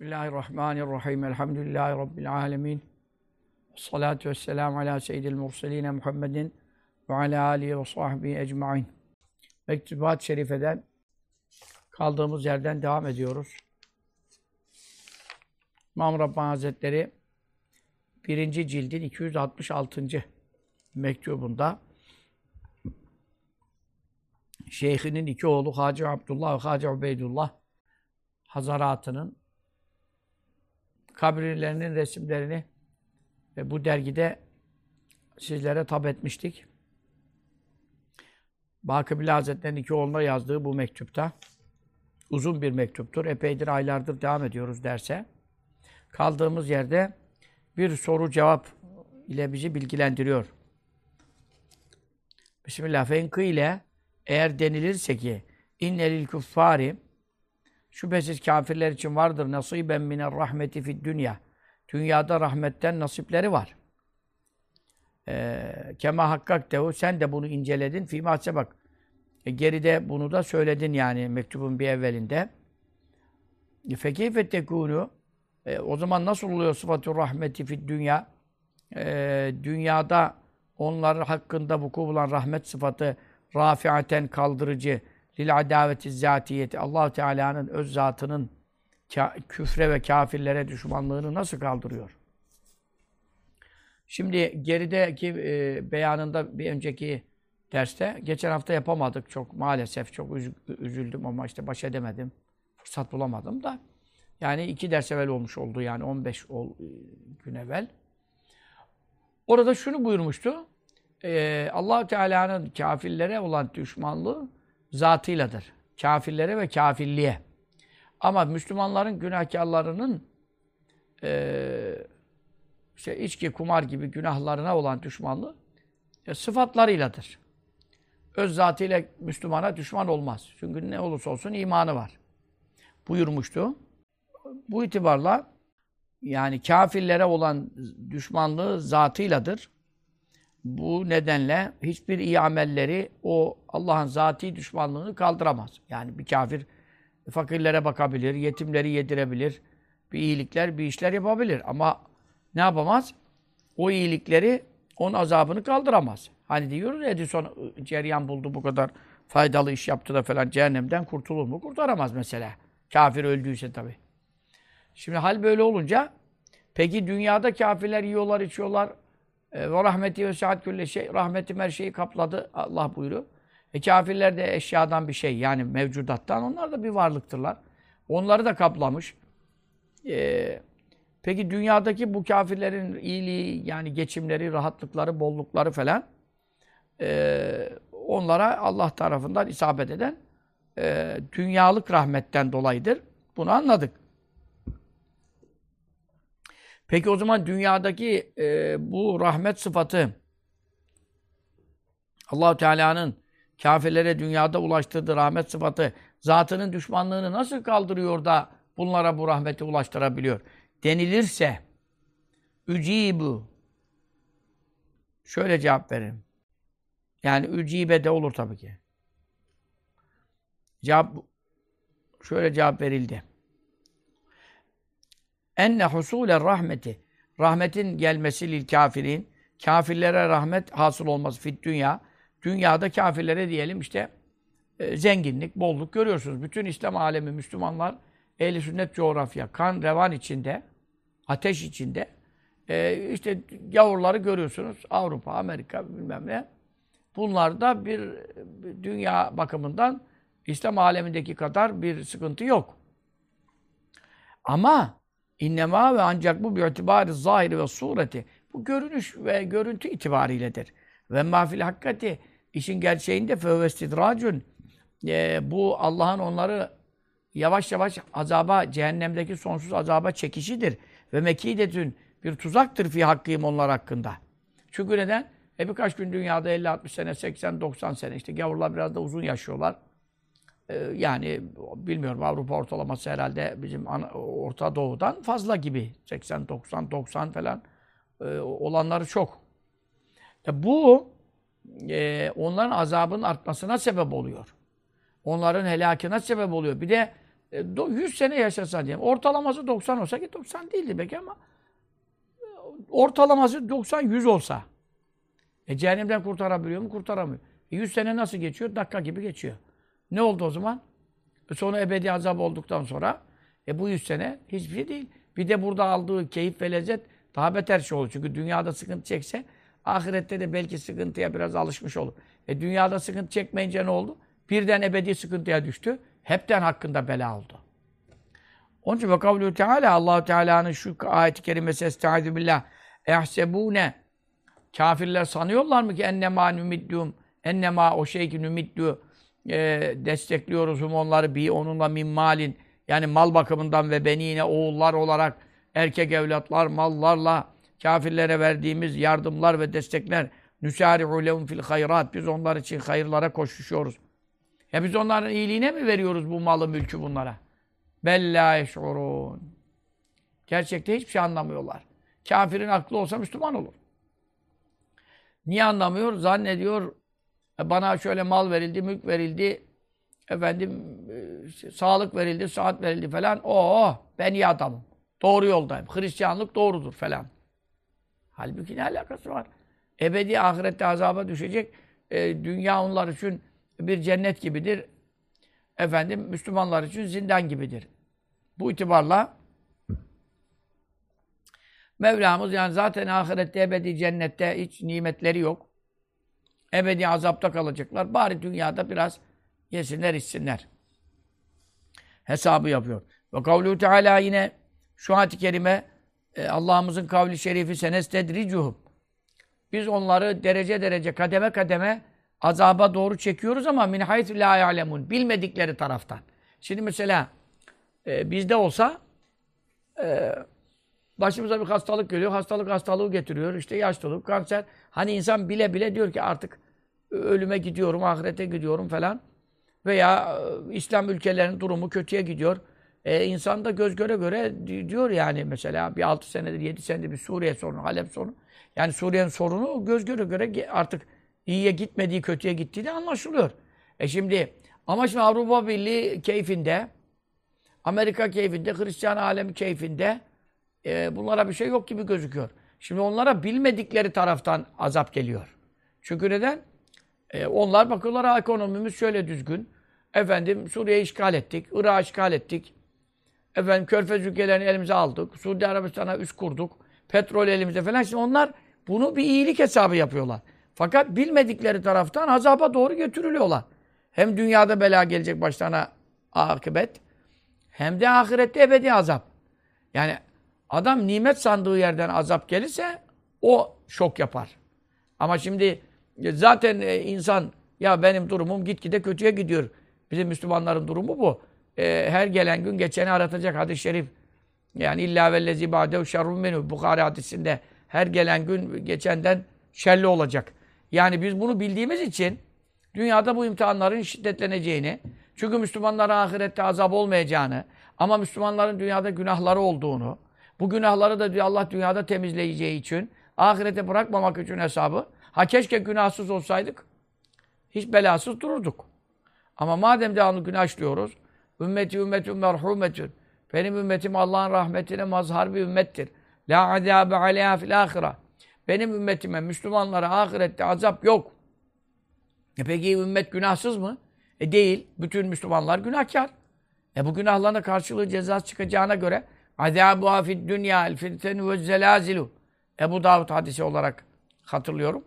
Bismillahirrahmanirrahim. Elhamdülillahi Rabbil alemin. Salatu vesselamu ala seyyidil murseline Muhammedin ve ala alihi ve sahbihi ecmain. Mektubat-ı Şerife'den kaldığımız yerden devam ediyoruz. İmam Rabbani Hazretleri birinci cildin 266. mektubunda Şeyhinin iki oğlu Hacı Abdullah ve Hacı Ubeydullah Hazaratının kabirlerinin resimlerini ve bu dergide sizlere tab etmiştik. Bakıbili Hazretleri'nin iki oğluna yazdığı bu mektupta uzun bir mektuptur. Epeydir, aylardır devam ediyoruz derse. Kaldığımız yerde bir soru cevap ile bizi bilgilendiriyor. Bismillah. Fenkı ile eğer denilirse ki innelil kuffari şüphesiz kafirler için vardır nasiben miner rahmeti fid dünya. Dünyada rahmetten nasipleri var. Ee, kema hakkak dehu sen de bunu inceledin. Fîmâ bak. E, geride bunu da söyledin yani mektubun bir evvelinde. E, Fekeyfe tekûnû e, o zaman nasıl oluyor sıfatü rahmeti fid dünya? E, dünyada onlar hakkında vuku bulan rahmet sıfatı rafiaten kaldırıcı lil adaveti zatiyeti Allah Teala'nın öz zatının küfre ve kafirlere düşmanlığını nasıl kaldırıyor? Şimdi gerideki e, beyanında bir önceki derste geçen hafta yapamadık çok maalesef çok üzüldüm ama işte baş edemedim. Fırsat bulamadım da. Yani iki ders evvel olmuş oldu yani 15 ol, gün evvel. Orada şunu buyurmuştu. E, allah Teala'nın kafirlere olan düşmanlığı zatıyladır. Kafirlere ve kafirliğe. Ama Müslümanların günahkarlarının e, işte içki, kumar gibi günahlarına olan düşmanlığı e, sıfatlarıyladır. Öz zatıyla Müslümana düşman olmaz. Çünkü ne olursa olsun imanı var. Buyurmuştu. Bu itibarla yani kafirlere olan düşmanlığı zatıyladır. Bu nedenle hiçbir iyi amelleri o Allah'ın zati düşmanlığını kaldıramaz. Yani bir kafir fakirlere bakabilir, yetimleri yedirebilir, bir iyilikler, bir işler yapabilir. Ama ne yapamaz? O iyilikleri, onun azabını kaldıramaz. Hani diyoruz Edison ceryan buldu bu kadar faydalı iş yaptı da falan cehennemden kurtulur mu? Kurtaramaz mesela. Kafir öldüyse tabii. Şimdi hal böyle olunca peki dünyada kafirler yiyorlar, içiyorlar, ve rahmeti ve saat külle şey. Rahmetim her şeyi kapladı. Allah buyuruyor. E kafirler de eşyadan bir şey. Yani mevcudattan. Onlar da bir varlıktırlar. Onları da kaplamış. E, peki dünyadaki bu kafirlerin iyiliği, yani geçimleri, rahatlıkları, bollukları falan e, onlara Allah tarafından isabet eden e, dünyalık rahmetten dolayıdır. Bunu anladık. Peki o zaman dünyadaki e, bu rahmet sıfatı Allahu Teala'nın kafirlere dünyada ulaştırdığı rahmet sıfatı zatının düşmanlığını nasıl kaldırıyor da bunlara bu rahmeti ulaştırabiliyor? Denilirse ücibu şöyle cevap veririm. Yani ücibe de olur tabii ki. Cevap şöyle cevap verildi enne husule rahmeti rahmetin gelmesi lil kafirin kafirlere rahmet hasıl olması fit dünya dünyada kafirlere diyelim işte e, zenginlik, bolluk görüyorsunuz. Bütün İslam alemi Müslümanlar ehli sünnet coğrafya kan revan içinde ateş içinde e, işte gavurları görüyorsunuz. Avrupa, Amerika bilmem ne. Bunlarda bir, bir dünya bakımından İslam alemindeki kadar bir sıkıntı yok. Ama İnnemâ ve ancak bu bir itibari zahiri ve sureti. Bu görünüş ve görüntü itibariyledir. Ve mafil hakikati işin gerçeğinde fevvestidracun e, bu Allah'ın onları yavaş yavaş azaba, cehennemdeki sonsuz azaba çekişidir. Ve mekidetün bir tuzaktır fi hakkıyım onlar hakkında. Çünkü neden? E birkaç gün dünyada 50-60 sene, 80-90 sene işte gavurlar biraz da uzun yaşıyorlar. Ee, yani bilmiyorum Avrupa ortalaması herhalde bizim Orta Doğu'dan fazla gibi. 80, 90, 90 falan e, olanları çok. E bu e, onların azabının artmasına sebep oluyor. Onların helakine sebep oluyor. Bir de e, do- 100 sene yaşasa diyelim. Ortalaması 90 olsa ki 90 değildi belki ama e, ortalaması 90-100 olsa. E cehennemden kurtarabiliyor mu? Kurtaramıyor. E 100 sene nasıl geçiyor? Dakika gibi geçiyor. Ne oldu o zaman? E sonra ebedi azap olduktan sonra e bu 100 sene hiçbir şey değil. Bir de burada aldığı keyif ve lezzet daha beter şey olur. Çünkü dünyada sıkıntı çekse ahirette de belki sıkıntıya biraz alışmış olur. E dünyada sıkıntı çekmeyince ne oldu? Birden ebedi sıkıntıya düştü. Hepten hakkında bela oldu. Onun için ve kavlu Teala Allahu Teala'nın şu ayet-i kerimesi Estaizu billah ehsebune Kafirler sanıyorlar mı ki ennema nümiddûm ennema o şey ki nümiddû e, destekliyoruz onları bir onunla min malin yani mal bakımından ve benine oğullar olarak erkek evlatlar mallarla kafirlere verdiğimiz yardımlar ve destekler nüsâri'u lehum fil hayrat biz onlar için hayırlara koşuşuyoruz. Ya biz onların iyiliğine mi veriyoruz bu malı mülkü bunlara? Bella yeş'urûn. Gerçekte hiçbir şey anlamıyorlar. Kafirin aklı olsa Müslüman olur. Niye anlamıyor? Zannediyor e, bana şöyle mal verildi, mülk verildi, efendim e, sağlık verildi, saat verildi falan. Oo ben iyi adamım. Doğru yoldayım. Hristiyanlık doğrudur falan. Halbuki ne alakası var? Ebedi ahirette azaba düşecek. E, dünya onlar için bir cennet gibidir. Efendim Müslümanlar için zindan gibidir. Bu itibarla Mevlamız yani zaten ahirette ebedi cennette hiç nimetleri yok. Ebedi azapta kalacaklar. Bari dünyada biraz yesinler içsinler. Hesabı yapıyor. Ve kavlu Teala yine şu ayet-i kerime e, Allah'ımızın kavli şerifi senestedricuhum. Biz onları derece derece kademe kademe azaba doğru çekiyoruz ama min haythu la ya'lemun. Bilmedikleri taraftan. Şimdi mesela e, bizde olsa e, Başımıza bir hastalık geliyor. Hastalık hastalığı getiriyor. İşte yaşlılık, kanser. Hani insan bile bile diyor ki artık ölüme gidiyorum, ahirete gidiyorum falan. Veya e, İslam ülkelerinin durumu kötüye gidiyor. E, insan da göz göre göre diyor yani mesela bir 6 senedir, 7 senedir bir Suriye sorunu, Halep sorunu. Yani Suriye'nin sorunu göz göre göre artık iyiye gitmediği, kötüye gittiği anlaşılıyor. E şimdi ama şimdi Avrupa Birliği keyfinde, Amerika keyfinde, Hristiyan alemi keyfinde e, bunlara bir şey yok gibi gözüküyor. Şimdi onlara bilmedikleri taraftan azap geliyor. Çünkü neden? E, onlar bakıyorlar ekonomimiz şöyle düzgün. Efendim Suriye'yi işgal ettik, Irak'ı işgal ettik. Efendim Körfez ülkelerini elimize aldık. Suudi Arabistan'a üst kurduk. Petrol elimizde falan. Şimdi onlar bunu bir iyilik hesabı yapıyorlar. Fakat bilmedikleri taraftan azaba doğru götürülüyorlar. Hem dünyada bela gelecek başlarına akıbet. Hem de ahirette ebedi azap. Yani Adam nimet sandığı yerden azap gelirse o şok yapar. Ama şimdi e, zaten e, insan ya benim durumum gitgide kötüye gidiyor. Bizim Müslümanların durumu bu. E, her gelen gün geçeni aratacak hadis-i şerif. Yani illa vellezi ba'dehu şerrun menü. Bukhari hadisinde her gelen gün geçenden şerli olacak. Yani biz bunu bildiğimiz için dünyada bu imtihanların şiddetleneceğini, çünkü Müslümanlara ahirette azap olmayacağını ama Müslümanların dünyada günahları olduğunu, bu günahları da diyor Allah dünyada temizleyeceği için, ahirete bırakmamak için hesabı. Ha keşke günahsız olsaydık, hiç belasız dururduk. Ama madem devamlı günah işliyoruz, ümmeti ümmetün merhumetün. Benim ümmetim Allah'ın rahmetine mazhar bir ümmettir. La azâbe aleyhâ fil âhira. Benim ümmetime, Müslümanlara ahirette azap yok. E peki ümmet günahsız mı? E değil. Bütün Müslümanlar günahkar. E bu günahlarına karşılığı cezası çıkacağına göre Azâbu afid dünya el fitenu ve zelazilu. Ebu Davud hadisi olarak hatırlıyorum.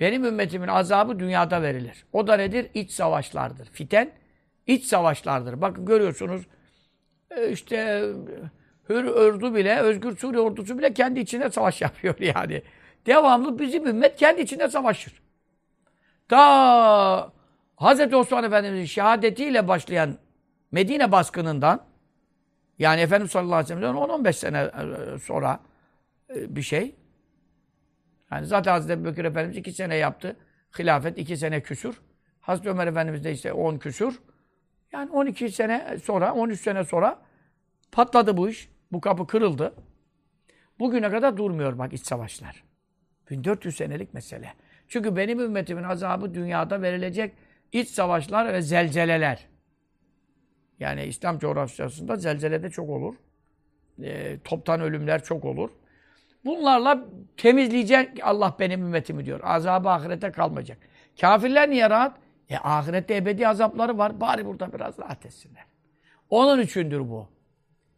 Benim ümmetimin azabı dünyada verilir. O da nedir? İç savaşlardır. Fiten, iç savaşlardır. Bakın görüyorsunuz e, işte Hür ordu bile, Özgür Suriye ordusu bile kendi içinde savaş yapıyor yani. Devamlı bizim ümmet kendi içinde savaşır. Ta Hz. Osman Efendimiz'in şehadetiyle başlayan Medine baskınından yani Efendimiz sallallahu aleyhi ve sellem'den 10-15 sene e, sonra e, bir şey. Yani zaten Hazreti Ebubekir Efendimiz iki sene yaptı. Hilafet iki sene küsür. Hazreti Ömer Efendimiz de işte 10 küsür. Yani 12 sene sonra, 13 sene sonra patladı bu iş. Bu kapı kırıldı. Bugüne kadar durmuyor bak iç savaşlar. 1400 senelik mesele. Çünkü benim ümmetimin azabı dünyada verilecek iç savaşlar ve zelzeleler. Yani İslam coğrafyasında zelzelede çok olur. E, toptan ölümler çok olur. Bunlarla temizleyecek Allah benim ümmetimi diyor. Azabı ahirete kalmayacak. Kafirler niye rahat? E ahirette ebedi azapları var. Bari burada biraz rahat etsinler. Onun içindir bu.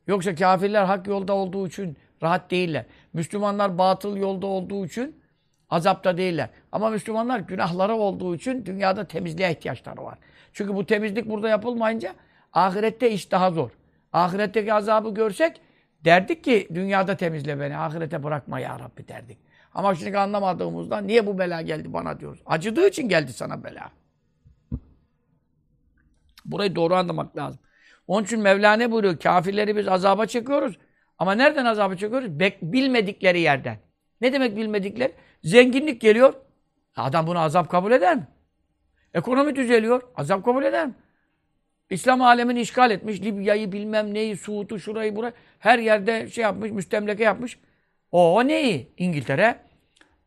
Yoksa kafirler hak yolda olduğu için rahat değiller. Müslümanlar batıl yolda olduğu için azapta değiller. Ama Müslümanlar günahları olduğu için dünyada temizliğe ihtiyaçları var. Çünkü bu temizlik burada yapılmayınca ahirette iş daha zor. Ahiretteki azabı görsek derdik ki dünyada temizle beni, ahirete bırakma ya Rabbi derdik. Ama şimdi anlamadığımızda niye bu bela geldi bana diyoruz. Acıdığı için geldi sana bela. Burayı doğru anlamak lazım. Onun için Mevla ne buyuruyor? Kafirleri biz azaba çekiyoruz. Ama nereden azaba çekiyoruz? Bek bilmedikleri yerden. Ne demek bilmedikleri? Zenginlik geliyor. Adam bunu azap kabul eder mi? Ekonomi düzeliyor. Azap kabul eder mi? İslam alemini işgal etmiş. Libya'yı bilmem neyi, Suud'u, şurayı, burayı. Her yerde şey yapmış, müstemleke yapmış. O neyi? İngiltere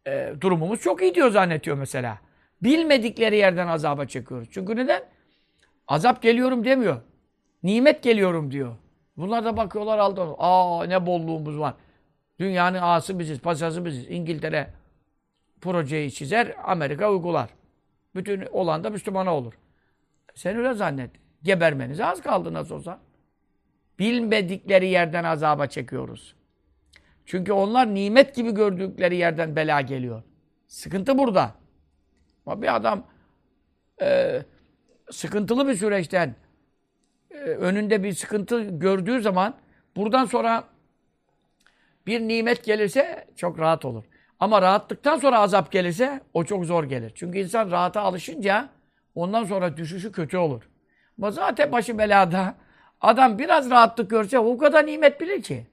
e, durumumuz çok iyi diyor zannetiyor mesela. Bilmedikleri yerden azaba çekiyoruz. Çünkü neden? Azap geliyorum demiyor. Nimet geliyorum diyor. Bunlar da bakıyorlar aldı. Aa ne bolluğumuz var. Dünyanın ağası biziz, paşası biziz. İngiltere projeyi çizer, Amerika uygular. Bütün olan da Müslümana olur. Sen öyle zannet. Gebermeniz az kaldı nasıl olsa. Bilmedikleri yerden azaba çekiyoruz. Çünkü onlar nimet gibi gördükleri yerden bela geliyor. Sıkıntı burada. Ama bir adam e, sıkıntılı bir süreçten e, önünde bir sıkıntı gördüğü zaman buradan sonra bir nimet gelirse çok rahat olur. Ama rahatlıktan sonra azap gelirse o çok zor gelir. Çünkü insan rahata alışınca ondan sonra düşüşü kötü olur. Ama zaten başı belada. Adam biraz rahatlık görse o kadar nimet bilir ki.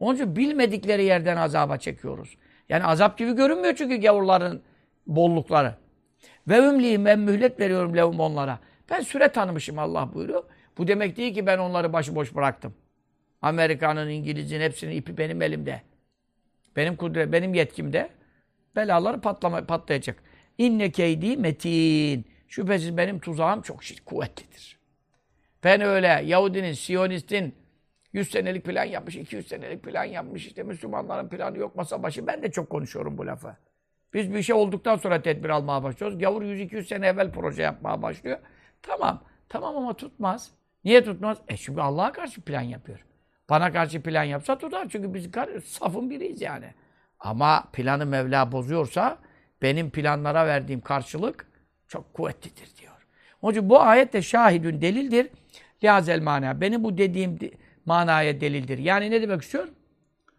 Onun için bilmedikleri yerden azaba çekiyoruz. Yani azap gibi görünmüyor çünkü gavurların bollukları. Ve ümliyim ben mühlet veriyorum levum onlara. Ben süre tanımışım Allah buyuruyor. Bu demek değil ki ben onları başıboş bıraktım. Amerika'nın, İngiliz'in hepsinin ipi benim elimde. Benim kudret, benim yetkimde. Belaları patlama, patlayacak. İnne keydi metin. Şüphesiz benim tuzağım çok kuvvetlidir. Ben öyle Yahudinin, Siyonistin 100 senelik plan yapmış, 200 senelik plan yapmış. işte Müslümanların planı yok masa başı. Ben de çok konuşuyorum bu lafı. Biz bir şey olduktan sonra tedbir almaya başlıyoruz. Gavur 100-200 sene evvel proje yapmaya başlıyor. Tamam. Tamam ama tutmaz. Niye tutmaz? E çünkü Allah'a karşı plan yapıyor. Bana karşı plan yapsa tutar. Çünkü biz safın biriyiz yani. Ama planı Mevla bozuyorsa benim planlara verdiğim karşılık çok kuvvetlidir diyor. Onun için bu ayet de şahidün delildir. Lihazel mana. Benim bu dediğim manaya delildir. Yani ne demek istiyor?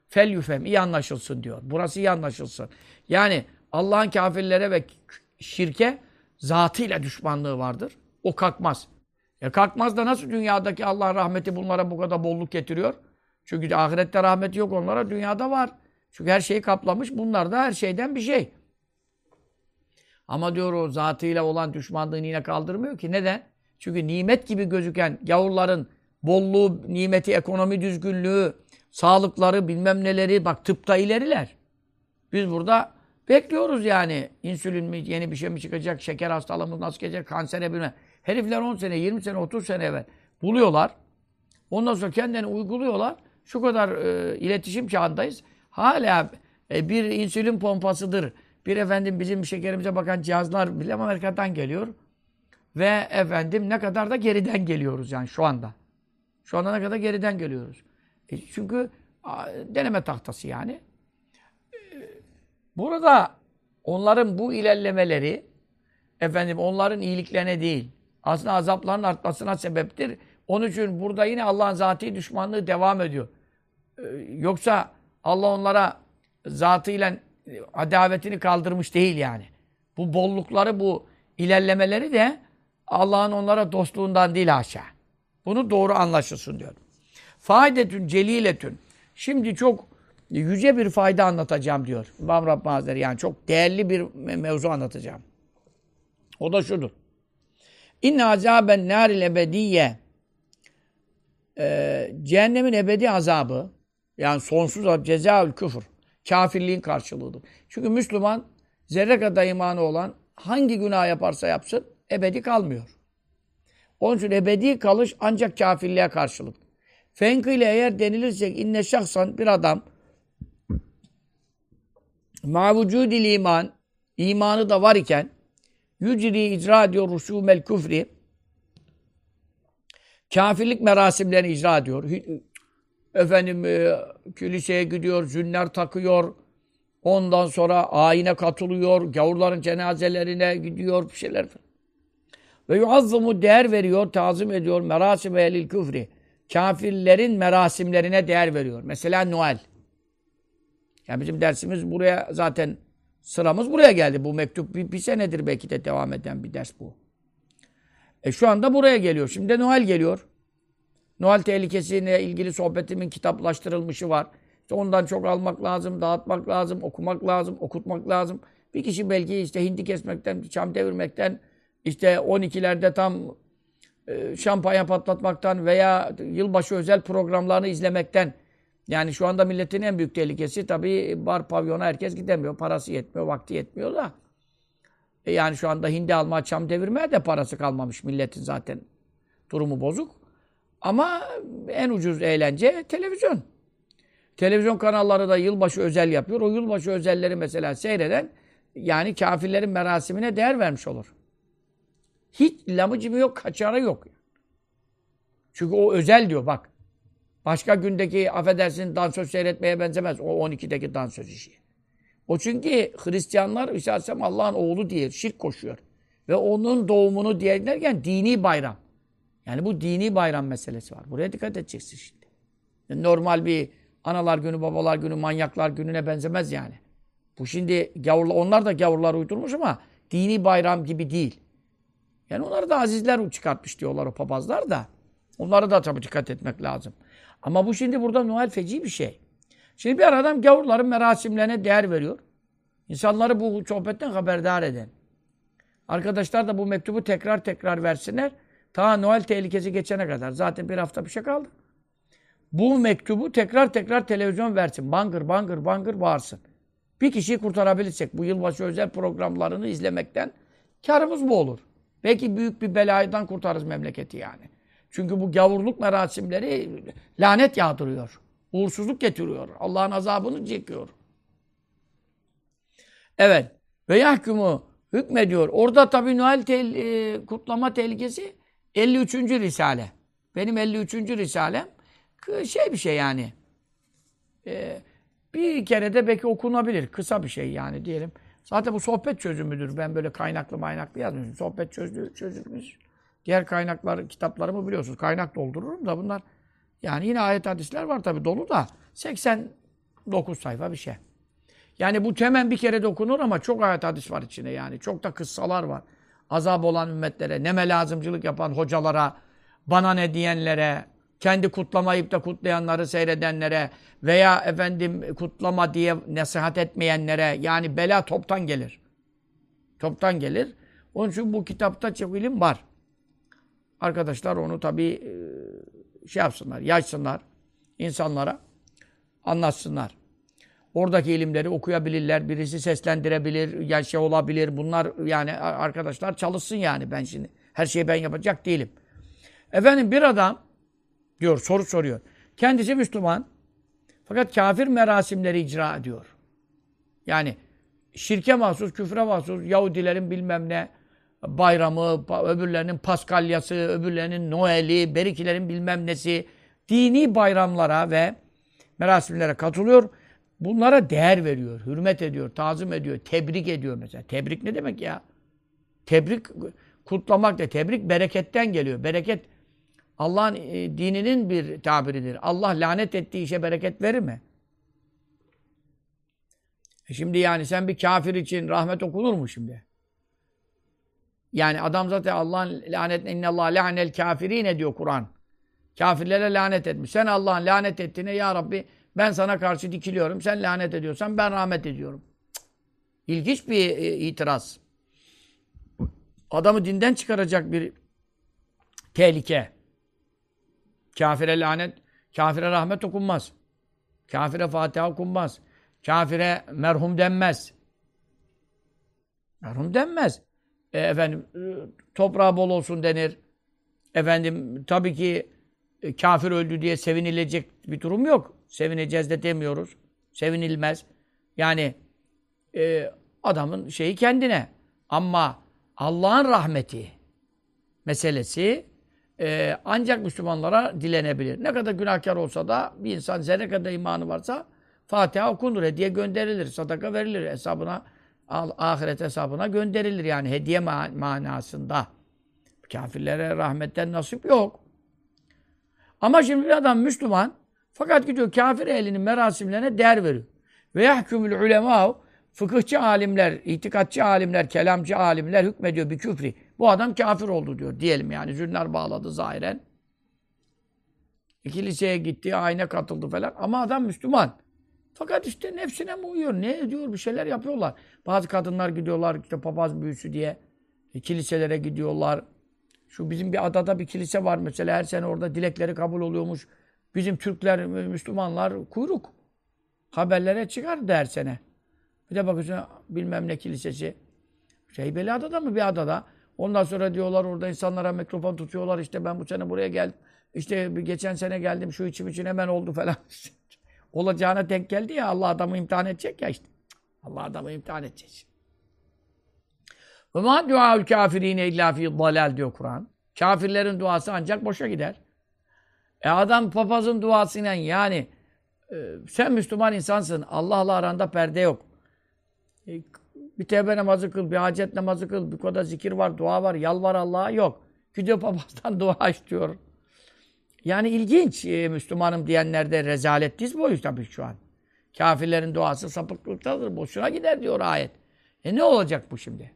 Fel yufem. iyi anlaşılsın diyor. Burası iyi anlaşılsın. Yani Allah'ın kafirlere ve şirke zatıyla düşmanlığı vardır. O kalkmaz. E kalkmaz da nasıl dünyadaki Allah'ın rahmeti bunlara bu kadar bolluk getiriyor? Çünkü ahirette rahmeti yok onlara, dünyada var. Çünkü her şeyi kaplamış. Bunlar da her şeyden bir şey. Ama diyor o zatıyla olan düşmanlığını yine kaldırmıyor ki. Neden? Çünkü nimet gibi gözüken gavurların bolluğu, nimeti, ekonomi düzgünlüğü, sağlıkları, bilmem neleri, bak tıpta ileriler. Biz burada bekliyoruz yani. İnsülin mi, yeni bir şey mi çıkacak, şeker hastalığımız nasıl gelecek, kansere bilmem. Herifler 10 sene, 20 sene, 30 sene evvel buluyorlar. Ondan sonra kendilerini uyguluyorlar. Şu kadar e, iletişim çağındayız. Hala e, bir insülin pompasıdır. Bir efendim bizim şekerimize bakan cihazlar bile Amerika'dan geliyor. Ve efendim ne kadar da geriden geliyoruz yani şu anda. Şu anda ne kadar geriden geliyoruz. E çünkü deneme tahtası yani. E, burada onların bu ilerlemeleri efendim onların iyiliklerine değil, aslında azapların artmasına sebeptir. Onun için burada yine Allah'ın zatî düşmanlığı devam ediyor. Ee, yoksa Allah onlara zatıyla adavetini kaldırmış değil yani. Bu bollukları, bu ilerlemeleri de Allah'ın onlara dostluğundan değil haşa. Bunu doğru anlaşılsın diyor. Faydetün celiletün. Şimdi çok yüce bir fayda anlatacağım diyor. İmam Rabbim Hazretleri yani çok değerli bir mevzu anlatacağım. O da şudur. İnne azaben nâril ebediyye ee, cehennemin ebedi azabı yani sonsuz azab cezaül küfür kafirliğin karşılığıdır. Çünkü Müslüman zerre kadar imanı olan hangi günah yaparsa yapsın ebedi kalmıyor. Onun için ebedi kalış ancak kafirliğe karşılık. Fenkı ile eğer denilirse inne şahsan bir adam ma vücudil iman imanı da var iken yücri icra ediyor rusumel küfri kafirlik merasimlerini icra ediyor. Efendim e, kiliseye gidiyor, zünler takıyor. Ondan sonra ayine katılıyor, gavurların cenazelerine gidiyor, bir şeyler falan. Ve yuazzumu değer veriyor, tazim ediyor merasim ehlil küfri. Kafirlerin merasimlerine değer veriyor. Mesela Noel. Ya bizim dersimiz buraya zaten sıramız buraya geldi. Bu mektup bir, bir senedir belki de devam eden bir ders bu. E şu anda buraya geliyor. Şimdi de Noel geliyor. Noel tehlikesiyle ilgili sohbetimin kitaplaştırılmışı var. İşte ondan çok almak lazım, dağıtmak lazım, okumak lazım, okutmak lazım. Bir kişi belki işte hindi kesmekten, çam devirmekten, işte 12'lerde tam e, şampanya patlatmaktan veya yılbaşı özel programlarını izlemekten yani şu anda milletin en büyük tehlikesi tabii bar pavyona herkes gidemiyor. Parası yetmiyor, vakti yetmiyor da. E yani şu anda hindi alma, çam devirmeye de parası kalmamış milletin zaten. Durumu bozuk. Ama en ucuz eğlence televizyon. Televizyon kanalları da yılbaşı özel yapıyor. O yılbaşı özelleri mesela seyreden yani kafirlerin merasimine değer vermiş olur. Hiç lamıcımı yok, kaçarı yok. Çünkü o özel diyor bak. Başka gündeki affedersin dansöz seyretmeye benzemez. O 12'deki dansöz işi. O çünkü Hristiyanlar İsa Aleyhisselam Allah'ın oğlu diye şirk koşuyor. Ve onun doğumunu diye dini bayram. Yani bu dini bayram meselesi var. Buraya dikkat edeceksin şimdi. Normal bir analar günü, babalar günü, manyaklar gününe benzemez yani. Bu şimdi gavurlar, onlar da gavurlar uydurmuş ama dini bayram gibi değil. Yani onları da azizler çıkartmış diyorlar o papazlar da. Onlara da tabii dikkat etmek lazım. Ama bu şimdi burada Noel feci bir şey. Şimdi bir adam gavurların merasimlerine değer veriyor. İnsanları bu sohbetten haberdar eden. Arkadaşlar da bu mektubu tekrar tekrar versinler. Ta Noel tehlikesi geçene kadar. Zaten bir hafta bir şey kaldı. Bu mektubu tekrar tekrar televizyon versin. Bangır bangır bangır bağırsın. Bir kişiyi kurtarabilirsek bu yılbaşı özel programlarını izlemekten karımız bu olur. Belki büyük bir belaydan kurtarırız memleketi yani. Çünkü bu gavurluk merasimleri lanet yağdırıyor. Uğursuzluk getiriyor. Allah'ın azabını çekiyor. Evet. Ve yahkumu hükmediyor. Orada tabii Noel tel, e, kutlama tehlikesi 53. Risale. Benim 53. Risalem şey bir şey yani. E, bir kere de belki okunabilir. Kısa bir şey yani diyelim. Zaten bu sohbet çözümüdür. Ben böyle kaynaklı maynaklı yazmıyorum. Sohbet çözümü, çözülmüş. Diğer kaynaklar, kitaplarımı biliyorsunuz. Kaynak doldururum da bunlar yani yine ayet hadisler var tabii dolu da 89 sayfa bir şey. Yani bu hemen bir kere de okunur ama çok ayet hadis var içinde yani. Çok da kıssalar var. Azap olan ümmetlere, neme lazımcılık yapan hocalara, bana ne diyenlere, kendi kutlamayıp da kutlayanları seyredenlere veya efendim kutlama diye nasihat etmeyenlere yani bela toptan gelir. Toptan gelir. Onun için bu kitapta çok ilim var. Arkadaşlar onu tabii şey yapsınlar, yaşsınlar insanlara, anlatsınlar. Oradaki ilimleri okuyabilirler, birisi seslendirebilir, yani şey olabilir. Bunlar yani arkadaşlar çalışsın yani ben şimdi. Her şeyi ben yapacak değilim. Efendim bir adam diyor, soru soruyor. Kendisi Müslüman. Fakat kafir merasimleri icra ediyor. Yani şirke mahsus, küfre mahsus, Yahudilerin bilmem ne bayramı, öbürlerinin Paskalyası, öbürlerinin Noel'i, Berikilerin bilmem nesi, dini bayramlara ve merasimlere katılıyor. Bunlara değer veriyor, hürmet ediyor, tazım ediyor, tebrik ediyor mesela. Tebrik ne demek ya? Tebrik, kutlamak da tebrik bereketten geliyor. Bereket Allah'ın e, dininin bir tabiridir. Allah lanet ettiği işe bereket verir mi? E şimdi yani sen bir kafir için rahmet okunur mu şimdi? Yani adam zaten Allah'ın lanet Allah lanel kafirine diyor Kur'an. Kafirlere lanet etmiş. Sen Allah'ın lanet ettiğine ya Rabbi ben sana karşı dikiliyorum. Sen lanet ediyorsan ben rahmet ediyorum. Cık. İlginç bir e, itiraz. Adamı dinden çıkaracak bir tehlike. Kafire lanet, kafire rahmet okunmaz. Kafire Fatiha okunmaz. Kafire merhum denmez. Merhum denmez. E, efendim e, toprağı bol olsun denir. Efendim tabii ki e, kafir öldü diye sevinilecek bir durum yok. Sevineceğiz de demiyoruz. Sevinilmez. Yani e, adamın şeyi kendine. Ama Allah'ın rahmeti meselesi e, ancak Müslümanlara dilenebilir. Ne kadar günahkar olsa da bir insan zerre kadar imanı varsa Fatiha okunur, hediye gönderilir, sadaka verilir, hesabına ahiret hesabına gönderilir yani hediye manasında. Kafirlere rahmetten nasip yok. Ama şimdi bir adam Müslüman fakat gidiyor kafir ehlinin merasimlerine değer veriyor. Ve yahkumul ulema fıkıhçı alimler, itikatçı alimler, kelamcı alimler hükmediyor bir küfri. Bu adam kafir oldu diyor diyelim yani. Zünler bağladı zahiren. Kiliseye gitti, ayna katıldı falan. Ama adam Müslüman. Fakat işte nefsine mi uyuyor? Ne ediyor? Bir şeyler yapıyorlar. Bazı kadınlar gidiyorlar işte papaz büyüsü diye. E, kiliselere gidiyorlar. Şu bizim bir adada bir kilise var mesela. Her sene orada dilekleri kabul oluyormuş. Bizim Türkler, Müslümanlar kuyruk. Haberlere çıkar her sene. Bir de bakıyorsun bilmem ne kilisesi. Şeybeli adada mı bir adada? Ondan sonra diyorlar orada insanlara mikrofon tutuyorlar. İşte ben bu sene buraya geldim. İşte geçen sene geldim şu içim için hemen oldu falan. Olacağına denk geldi ya Allah adamı imtihan edecek ya işte. Allah adamı imtihan edecek. Ve ma duaül kafirine illa fi dalal diyor Kur'an. Kafirlerin duası ancak boşa gider. E adam papazın duasıyla yani e, sen Müslüman insansın. Allah'la aranda perde yok. E, bir tevbe namazı kıl, bir hacet namazı kıl, bir kadar zikir var, dua var, yalvar Allah'a yok. Gidiyor papazdan dua istiyor. Yani ilginç e, Müslümanım diyenlerde rezalet diz boyu tabii şu an. Kafirlerin duası sapıklıktadır. Boşuna gider diyor ayet. E ne olacak bu şimdi?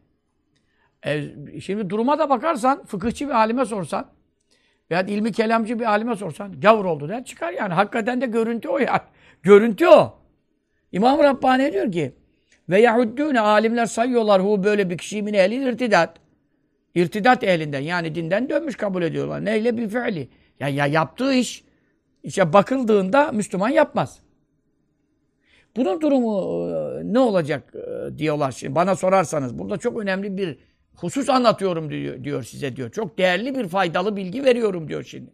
E, şimdi duruma da bakarsan, fıkıhçı bir alime sorsan, veya ilmi kelamcı bir alime sorsan, gavur oldu der çıkar yani. Hakikaten de görüntü o ya. Görüntü o. İmam Rabbani diyor ki, ve yahuddûne alimler sayıyorlar hu böyle bir kişiyi min ehli irtidat. İrtidat ehlinden yani dinden dönmüş kabul ediyorlar. Neyle bir fiili. Ya, ya yaptığı iş işte bakıldığında Müslüman yapmaz. Bunun durumu ne olacak diyorlar şimdi. Bana sorarsanız burada çok önemli bir husus anlatıyorum diyor, diyor size diyor. Çok değerli bir faydalı bilgi veriyorum diyor şimdi.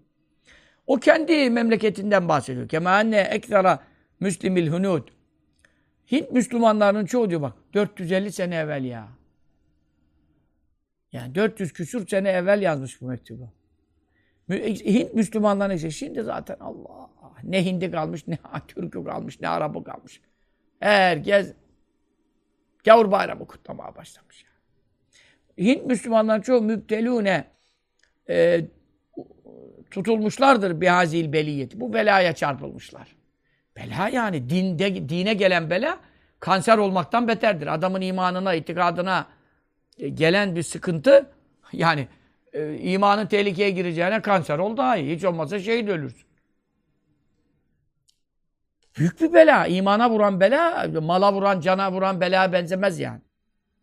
O kendi memleketinden bahsediyor. Kemâne ektara müslimil hunud. Hint Müslümanlarının çoğu diyor bak 450 sene evvel ya. Yani 400 küsur sene evvel yazmış bu mektubu. Hint Müslümanlarına işte şimdi zaten Allah ne Hindi kalmış, ne Türk'ü kalmış, ne Arap'ı kalmış. Herkes gavur bayramı kutlamaya başlamış. Hint Müslümanların çoğu müptelune e, tutulmuşlardır bihazil beliyeti. Bu belaya çarpılmışlar. Bela yani dinde, dine gelen bela kanser olmaktan beterdir. Adamın imanına, itikadına e, gelen bir sıkıntı yani e, imanın tehlikeye gireceğine kanser ol daha iyi. Hiç olmazsa şehit ölürsün. Büyük bir bela. İmana vuran bela, mala vuran, cana vuran bela benzemez yani.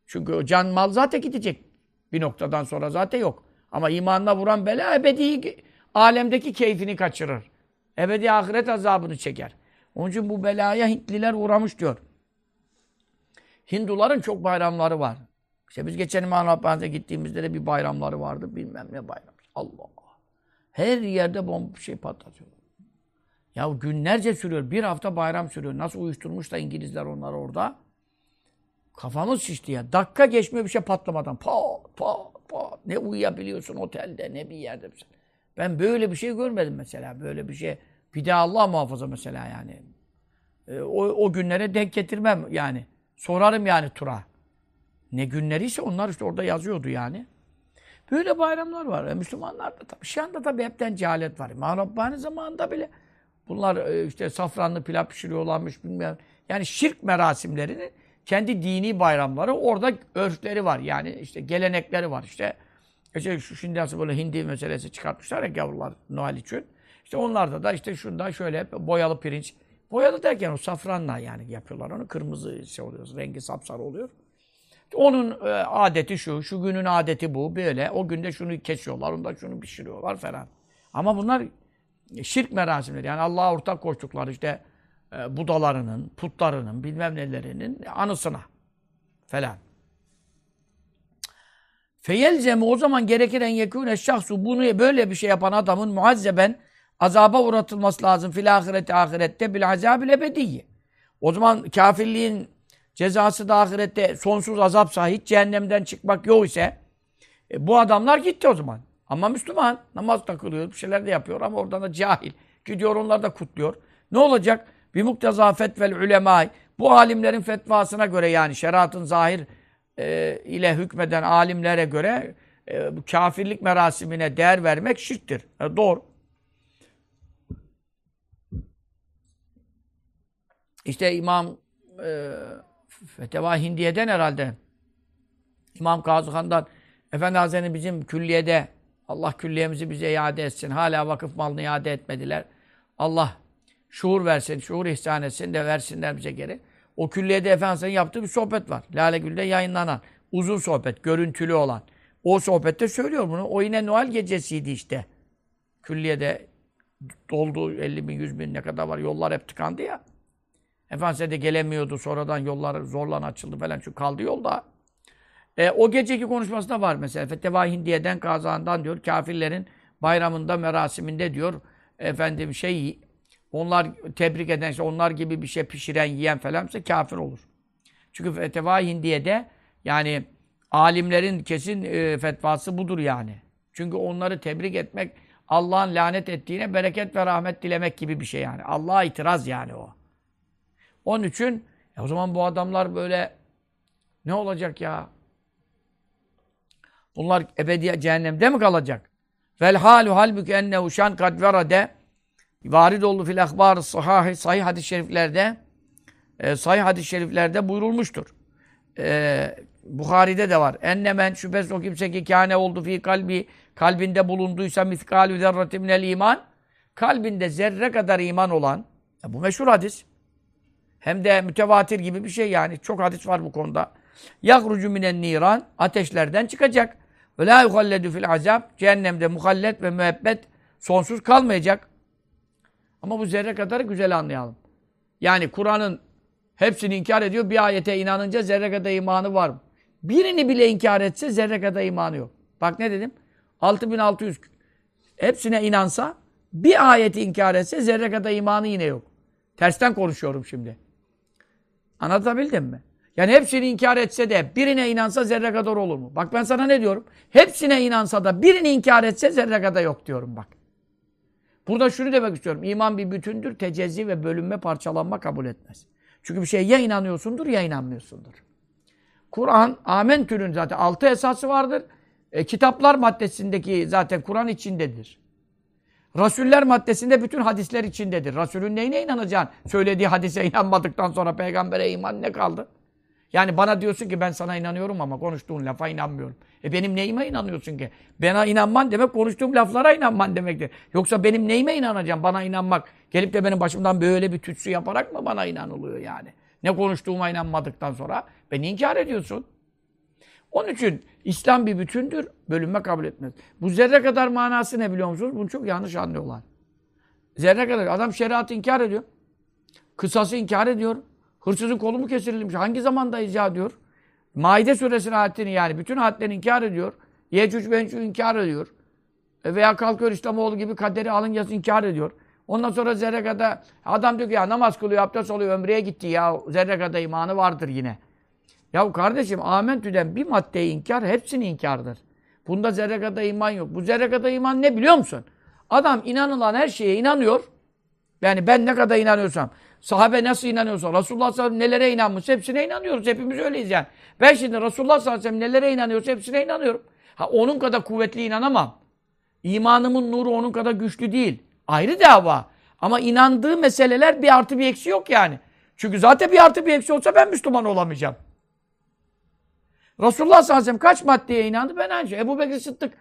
Çünkü can mal zaten gidecek. Bir noktadan sonra zaten yok. Ama imanına vuran bela ebedi alemdeki keyfini kaçırır. Ebedi ahiret azabını çeker. Onun için bu belaya Hintliler uğramış diyor. Hinduların çok bayramları var. İşte biz geçen İmam gittiğimizde de bir bayramları vardı. Bilmem ne bayram. Allah Allah. Her yerde bomba şey patlatıyor. Ya günlerce sürüyor. Bir hafta bayram sürüyor. Nasıl uyuşturmuş da İngilizler onları orada. Kafamız şişti ya. Dakika geçmiyor bir şey patlamadan. Pat pat pat. Ne uyuyabiliyorsun otelde ne bir yerde. Ben böyle bir şey görmedim mesela. Böyle bir şey. Bir de Allah muhafaza mesela yani. E, o, o günlere denk getirmem yani. Sorarım yani Tura. Ne günleriyse onlar işte orada yazıyordu yani. Böyle bayramlar var. E, Müslümanlarda tabii. Şu anda tabii hepten cehalet var. İmam zamanında bile bunlar e, işte safranlı pilav pişiriyorlarmış bilmem. Yani şirk merasimlerinin kendi dini bayramları orada örfleri var. Yani işte gelenekleri var işte. İşte şu şimdi nasıl böyle hindi meselesi çıkartmışlar ya gavurlar Noel için. İşte onlarda da işte şunda şöyle boyalı pirinç. Boyalı derken o safranla yani yapıyorlar onu. Kırmızı şey oluyor. Rengi sapsarı oluyor. Onun e, adeti şu, şu günün adeti bu, böyle. O günde şunu kesiyorlar, onda şunu pişiriyorlar falan. Ama bunlar şirk merasimleri. Yani Allah'a ortak koştukları işte e, budalarının, putlarının, bilmem nelerinin anısına falan. Feyelzemi o zaman gerekir en yekûne şahsu bunu böyle bir şey yapan adamın muazzeben azaba uğratılması lazım fil ahireti ahirette bil azabil ebediyye. O zaman kafirliğin cezası da ahirette sonsuz azapsa hiç cehennemden çıkmak yok ise e, bu adamlar gitti o zaman. Ama Müslüman namaz da kılıyor, bir şeyler de yapıyor ama oradan da cahil. Gidiyor onlar da kutluyor. Ne olacak? Bir mukteza fetvel ulemay. Bu alimlerin fetvasına göre yani şeriatın zahir e, ile hükmeden alimlere göre e, kafirlik merasimine değer vermek şirktir. E, doğru. İşte İmam e, Feteva Hindiye'den herhalde İmam Kazıkhan'dan Efendi Hazretleri bizim külliyede Allah külliyemizi bize iade etsin. Hala vakıf malını iade etmediler. Allah şuur versin, şuur ihsan etsin de versinler bize geri. O külliyede Efendimiz'in yaptığı bir sohbet var. Lale Gül'de yayınlanan. Uzun sohbet, görüntülü olan. O sohbette söylüyor bunu. O yine Noel gecesiydi işte. Külliyede doldu 50 bin, 100 bin ne kadar var. Yollar hep tıkandı ya. Efendimiz de gelemiyordu. Sonradan yollar zorla açıldı falan. Çünkü kaldı yolda. E, o geceki konuşmasında var mesela. Feteva Hindiye'den kazandan diyor. Kafirlerin bayramında, merasiminde diyor. Efendim şey onlar tebrik eden, işte onlar gibi bir şey pişiren, yiyen falansa kafir olur. Çünkü Feteva Hindiye'de yani alimlerin kesin e, fetvası budur yani. Çünkü onları tebrik etmek Allah'ın lanet ettiğine bereket ve rahmet dilemek gibi bir şey yani. Allah'a itiraz yani o. Onun için e, o zaman bu adamlar böyle ne olacak ya? Bunlar ebedi cehennemde mi kalacak? Vel halu halbuki ennehu şan kad verade varid oldu fil ahbar sahihi sahih hadis-i şeriflerde e, sahih hadis-i şeriflerde buyurulmuştur. E, Bukhari'de de var. Ennemen şüphesiz o kimse ki kâne oldu fi kalbi kalbinde bulunduysa miskâlü zerratin minel iman kalbinde zerre kadar iman olan ya bu meşhur hadis. Hem de mütevatir gibi bir şey yani. Çok hadis var bu konuda. Yakrucu minen niran ateşlerden çıkacak. Ve la yuhalledu fil azab cehennemde muhallet ve müebbet sonsuz kalmayacak. Ama bu zerre kadar güzel anlayalım. Yani Kur'an'ın hepsini inkar ediyor. Bir ayete inanınca zerre kadar imanı var mı? Birini bile inkar etse zerre kadar imanı yok. Bak ne dedim? 6600 hepsine inansa bir ayeti inkar etse zerre kadar imanı yine yok. Tersten konuşuyorum şimdi. Anlatabildim mi? Yani hepsini inkar etse de birine inansa zerre kadar olur mu? Bak ben sana ne diyorum? Hepsine inansa da birini inkar etse zerre kadar yok diyorum bak. Burada şunu demek istiyorum. İman bir bütündür. Tecezzi ve bölünme, parçalanma kabul etmez. Çünkü bir şeye ya inanıyorsundur ya inanmıyorsundur. Kur'an, amentünün zaten altı esası vardır. E, kitaplar maddesindeki zaten Kur'an içindedir. Rasuller maddesinde bütün hadisler içindedir. Resulün neyine inanacaksın? Söylediği hadise inanmadıktan sonra peygambere iman ne kaldı? Yani bana diyorsun ki ben sana inanıyorum ama konuştuğun lafa inanmıyorum. E benim neyime inanıyorsun ki? Bana inanman demek konuştuğum laflara inanman demektir. Yoksa benim neyime inanacağım? Bana inanmak. Gelip de benim başımdan böyle bir tütsü yaparak mı bana inanılıyor yani? Ne konuştuğuma inanmadıktan sonra beni inkar ediyorsun. Onun için İslam bir bütündür, bölünme kabul etmez. Bu zerre kadar manası ne biliyor musunuz? Bunu çok yanlış anlıyorlar. Zerre kadar. Adam şeriatı inkar ediyor. Kısası inkar ediyor. Hırsızın kolu mu kesirilmiş? Hangi zamandayız ya diyor. Maide suresinin ayetini yani bütün ayetlerini inkar ediyor. Yecüc Bencü inkar ediyor. E veya kalkıyor İslamoğlu gibi kaderi alın inkar ediyor. Ondan sonra zerre kadar adam diyor ki ya namaz kılıyor, abdest oluyor, ömreye gitti ya zerre kadar imanı vardır yine. Ya kardeşim amentüden bir maddeyi inkar hepsini inkardır. Bunda zerre kadar iman yok. Bu zerre kadar iman ne biliyor musun? Adam inanılan her şeye inanıyor. Yani ben ne kadar inanıyorsam, sahabe nasıl inanıyorsa, Resulullah sallallahu aleyhi ve sellem nelere inanmış, hepsine inanıyoruz. Hepimiz öyleyiz yani. Ben şimdi Resulullah sallallahu aleyhi ve sellem nelere inanıyorsa hepsine inanıyorum. Ha onun kadar kuvvetli inanamam. İmanımın nuru onun kadar güçlü değil. Ayrı dava. Ama inandığı meseleler bir artı bir eksi yok yani. Çünkü zaten bir artı bir eksi olsa ben Müslüman olamayacağım. Resulullah sallallahu aleyhi ve sellem kaç maddeye inandı? Ben aynı şey. Ebu Bekir Sıddık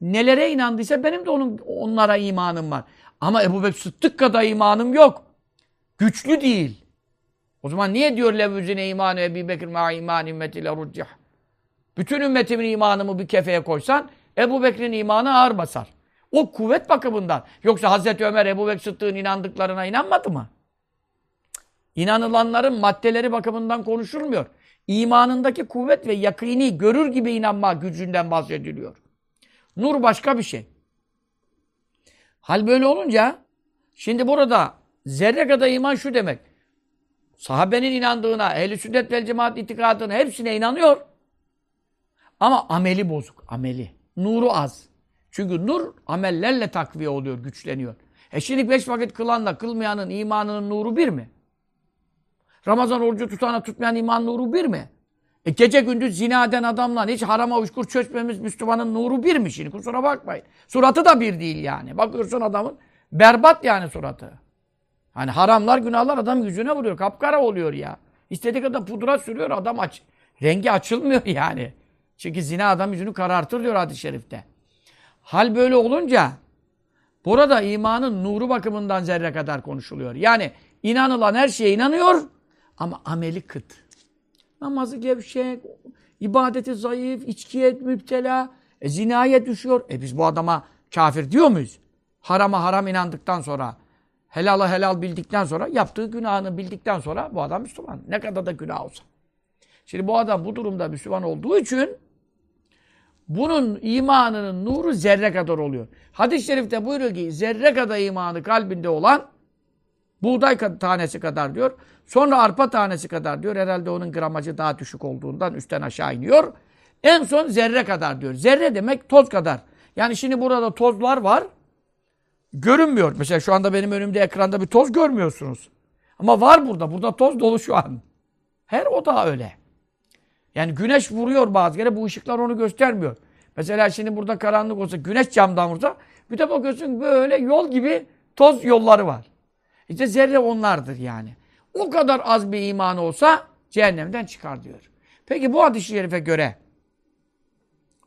nelere inandıysa benim de onun onlara imanım var. Ama Ebu Bekir Sıddık kadar imanım yok. Güçlü değil. O zaman niye diyor levüzine imanı Ebu Bekir ma iman ümmetiyle ruccah. Bütün ümmetimin imanımı bir kefeye koysan Ebu Bekir'in imanı ağır basar. O kuvvet bakımından. Yoksa Hazreti Ömer Ebu Bekir Sıddık'ın inandıklarına inanmadı mı? İnanılanların maddeleri bakımından konuşulmuyor. İmanındaki kuvvet ve yakini görür gibi inanma gücünden bahsediliyor. Nur başka bir şey. Hal böyle olunca şimdi burada zerre kadar iman şu demek. Sahabenin inandığına, ehl-i sünnet vel cemaat itikadına hepsine inanıyor. Ama ameli bozuk, ameli. Nuru az. Çünkü nur amellerle takviye oluyor, güçleniyor. E şimdi beş vakit kılanla kılmayanın imanının nuru bir mi? Ramazan orucu tutana tutmayan iman nuru bir mi? E gece gündüz zina eden adamla hiç harama uçkur çözmemiz Müslümanın nuru bir mi şimdi? Kusura bakmayın. Suratı da bir değil yani. Bakıyorsun adamın berbat yani suratı. Hani haramlar, günahlar adam yüzüne vuruyor. Kapkara oluyor ya. İstediği kadar pudra sürüyor adam aç. Rengi açılmıyor yani. Çünkü zina adam yüzünü karartır diyor hadis-i şerifte. Hal böyle olunca burada imanın nuru bakımından zerre kadar konuşuluyor. Yani inanılan her şeye inanıyor ama ameli kıt. Namazı gevşek, ibadeti zayıf, içkiye müptela, e, zinaya düşüyor. E biz bu adama kafir diyor muyuz? Harama haram inandıktan sonra, helala helal bildikten sonra, yaptığı günahını bildikten sonra bu adam Müslüman. Ne kadar da günah olsa. Şimdi bu adam bu durumda Müslüman olduğu için bunun imanının nuru zerre kadar oluyor. Hadis-i şerifte buyuruyor ki zerre kadar imanı kalbinde olan buğday tanesi kadar diyor. Sonra arpa tanesi kadar diyor. Herhalde onun gramajı daha düşük olduğundan üstten aşağı iniyor. En son zerre kadar diyor. Zerre demek toz kadar. Yani şimdi burada tozlar var. Görünmüyor. Mesela şu anda benim önümde ekranda bir toz görmüyorsunuz. Ama var burada. Burada toz dolu şu an. Her o da öyle. Yani güneş vuruyor bazı kere. Bu ışıklar onu göstermiyor. Mesela şimdi burada karanlık olsa, güneş camdan vursa bir de bakıyorsun böyle yol gibi toz yolları var. İşte zerre onlardır yani. O kadar az bir iman olsa cehennemden çıkar diyor. Peki bu hadis-i şerife göre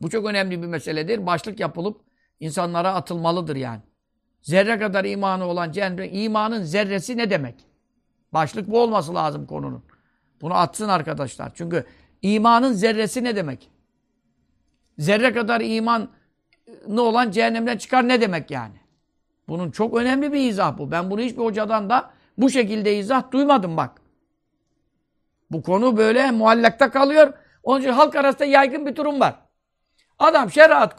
bu çok önemli bir meseledir. Başlık yapılıp insanlara atılmalıdır yani. Zerre kadar imanı olan cehennem, imanın zerresi ne demek? Başlık bu olması lazım konunun. Bunu atsın arkadaşlar. Çünkü imanın zerresi ne demek? Zerre kadar imanı olan cehennemden çıkar ne demek yani? Bunun çok önemli bir izah bu. Ben bunu hiçbir hocadan da bu şekilde izah duymadım bak. Bu konu böyle muallakta kalıyor. Onun için halk arasında yaygın bir durum var. Adam şeriat,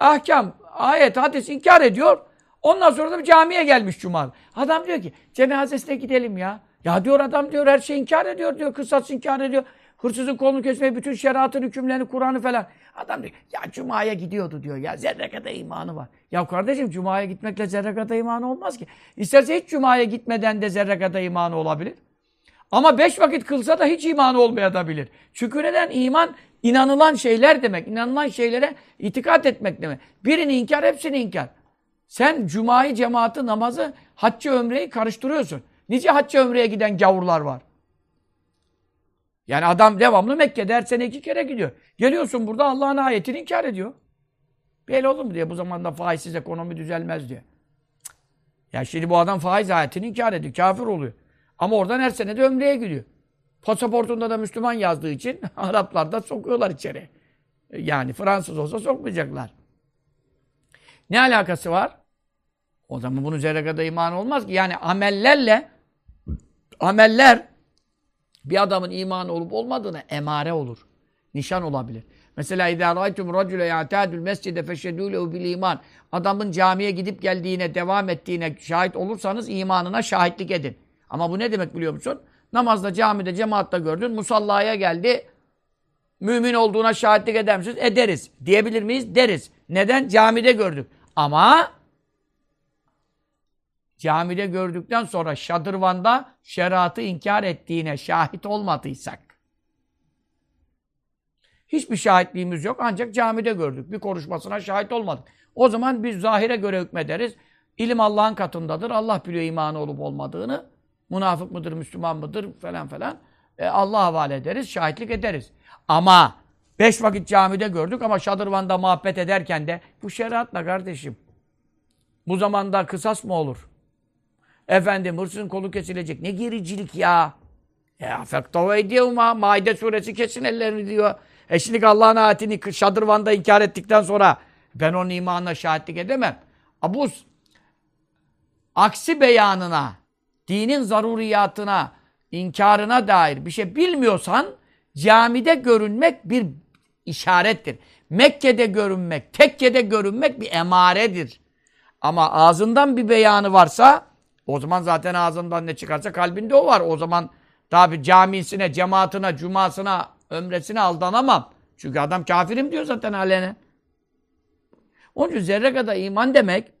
ahkam, ayet, hadis inkar ediyor. Ondan sonra da bir camiye gelmiş cuma. Adam diyor ki cenazesine gidelim ya. Ya diyor adam diyor her şeyi inkar ediyor diyor. Kısas inkar ediyor. Hırsızın kolunu kesmeyi, bütün şeriatın hükümlerini, Kur'an'ı falan. Adam diyor, ya Cuma'ya gidiyordu diyor ya, zerre kadar imanı var. Ya kardeşim Cuma'ya gitmekle zerre kadar imanı olmaz ki. İsterse hiç Cuma'ya gitmeden de zerre kadar imanı olabilir. Ama beş vakit kılsa da hiç imanı olmayabilir. Çünkü neden? İman, inanılan şeyler demek. İnanılan şeylere itikat etmek demek. Birini inkar, hepsini inkar. Sen Cuma'yı, cemaati, namazı, haccı, ömreyi karıştırıyorsun. Nice haccı, ömreye giden gavurlar var. Yani adam devamlı Mekke'de her sene iki kere gidiyor. Geliyorsun burada Allah'ın ayetini inkar ediyor. Böyle olur mu diye bu zamanda faizsiz ekonomi düzelmez diye. Ya şimdi bu adam faiz ayetini inkar ediyor. Kafir oluyor. Ama oradan her sene de ömreye gidiyor. Pasaportunda da Müslüman yazdığı için Araplar da sokuyorlar içeri. Yani Fransız olsa sokmayacaklar. Ne alakası var? O zaman bunun zerre kadar iman olmaz ki. Yani amellerle ameller bir adamın imanı olup olmadığına emare olur. Nişan olabilir. Mesela اِذَا رَيْتُمْ رَجُلَ يَعْتَادُ الْمَسْجِدَ فَشَّدُوا لَهُ بِالْاِيمَانِ Adamın camiye gidip geldiğine, devam ettiğine şahit olursanız imanına şahitlik edin. Ama bu ne demek biliyor musun? Namazda, camide, cemaatta gördün, musallaya geldi, mümin olduğuna şahitlik eder misiniz? Ederiz. Diyebilir miyiz? Deriz. Neden? Camide gördük. Ama camide gördükten sonra şadırvanda şeriatı inkar ettiğine şahit olmadıysak hiçbir şahitliğimiz yok ancak camide gördük. Bir konuşmasına şahit olmadık. O zaman biz zahire göre hükmederiz. İlim Allah'ın katındadır. Allah biliyor imanı olup olmadığını. Münafık mıdır, Müslüman mıdır falan falan. E, Allah'a havale ederiz, şahitlik ederiz. Ama beş vakit camide gördük ama şadırvanda muhabbet ederken de bu şeriatla kardeşim. Bu zamanda kısas mı olur? Efendim hırsızın kolu kesilecek. Ne gericilik ya. Ya fektava ediyevma. Maide suresi kesin ellerini diyor. E şimdi Allah'ın ayetini şadırvanda inkar ettikten sonra ben onun imanına şahitlik edemem. Abuz aksi beyanına, dinin zaruriyatına, inkarına dair bir şey bilmiyorsan camide görünmek bir işarettir. Mekke'de görünmek, tekkede görünmek bir emaredir. Ama ağzından bir beyanı varsa o zaman zaten ağzından ne çıkarsa kalbinde o var. O zaman tabi camisine, cemaatine, cumasına, ömresine aldanamam. Çünkü adam kafirim diyor zaten alenen. Onun için zerre kadar iman demek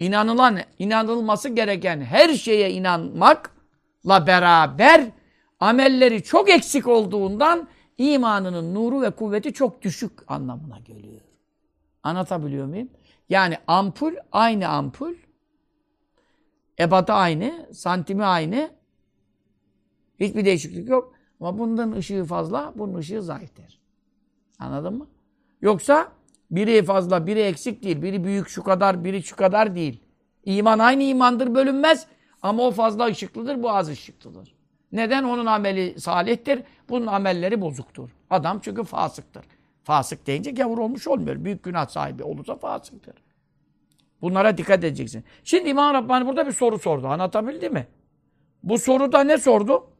inanılan, inanılması gereken her şeye inanmakla beraber amelleri çok eksik olduğundan imanının nuru ve kuvveti çok düşük anlamına geliyor. Anlatabiliyor muyum? Yani ampul aynı ampul. Ebatı aynı, santimi aynı. Hiçbir değişiklik yok. Ama bundan ışığı fazla, bunun ışığı zayıftır. Anladın mı? Yoksa biri fazla, biri eksik değil. Biri büyük şu kadar, biri şu kadar değil. İman aynı imandır, bölünmez. Ama o fazla ışıklıdır, bu az ışıklıdır. Neden? Onun ameli salihtir, bunun amelleri bozuktur. Adam çünkü fasıktır. Fasık deyince gavur olmuş olmuyor. Büyük günah sahibi olursa fasıktır. Bunlara dikkat edeceksin. Şimdi İmam Rabbani burada bir soru sordu. Anlatabildi mi? Bu soruda ne sordu?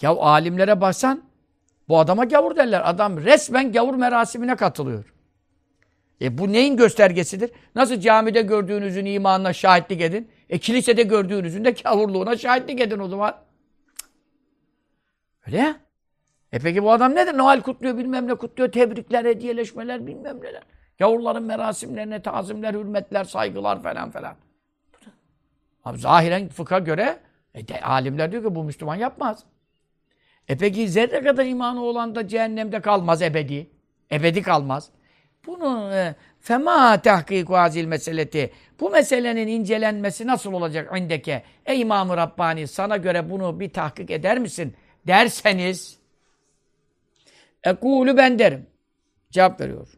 Ya alimlere baksan bu adama gavur derler. Adam resmen gavur merasimine katılıyor. E bu neyin göstergesidir? Nasıl camide gördüğünüzün imanına şahitlik edin? E kilisede gördüğünüzün de gavurluğuna şahitlik edin o zaman. Öyle ya. E peki bu adam nedir? Noel kutluyor, bilmem ne kutluyor, tebrikler, hediyeleşmeler, bilmem neler. Gavurların merasimlerine tazimler, hürmetler, saygılar falan falan. Abi zahiren fıkha göre e de, alimler diyor ki bu Müslüman yapmaz. E peki zerre kadar imanı olan da cehennemde kalmaz ebedi. Ebedi kalmaz. Bunu e, fema tahkiku hazil meseleti. Bu meselenin incelenmesi nasıl olacak indeke? Ey İmam-ı Rabbani sana göre bunu bir tahkik eder misin? Derseniz Ekulu ben derim. Cevap veriyor.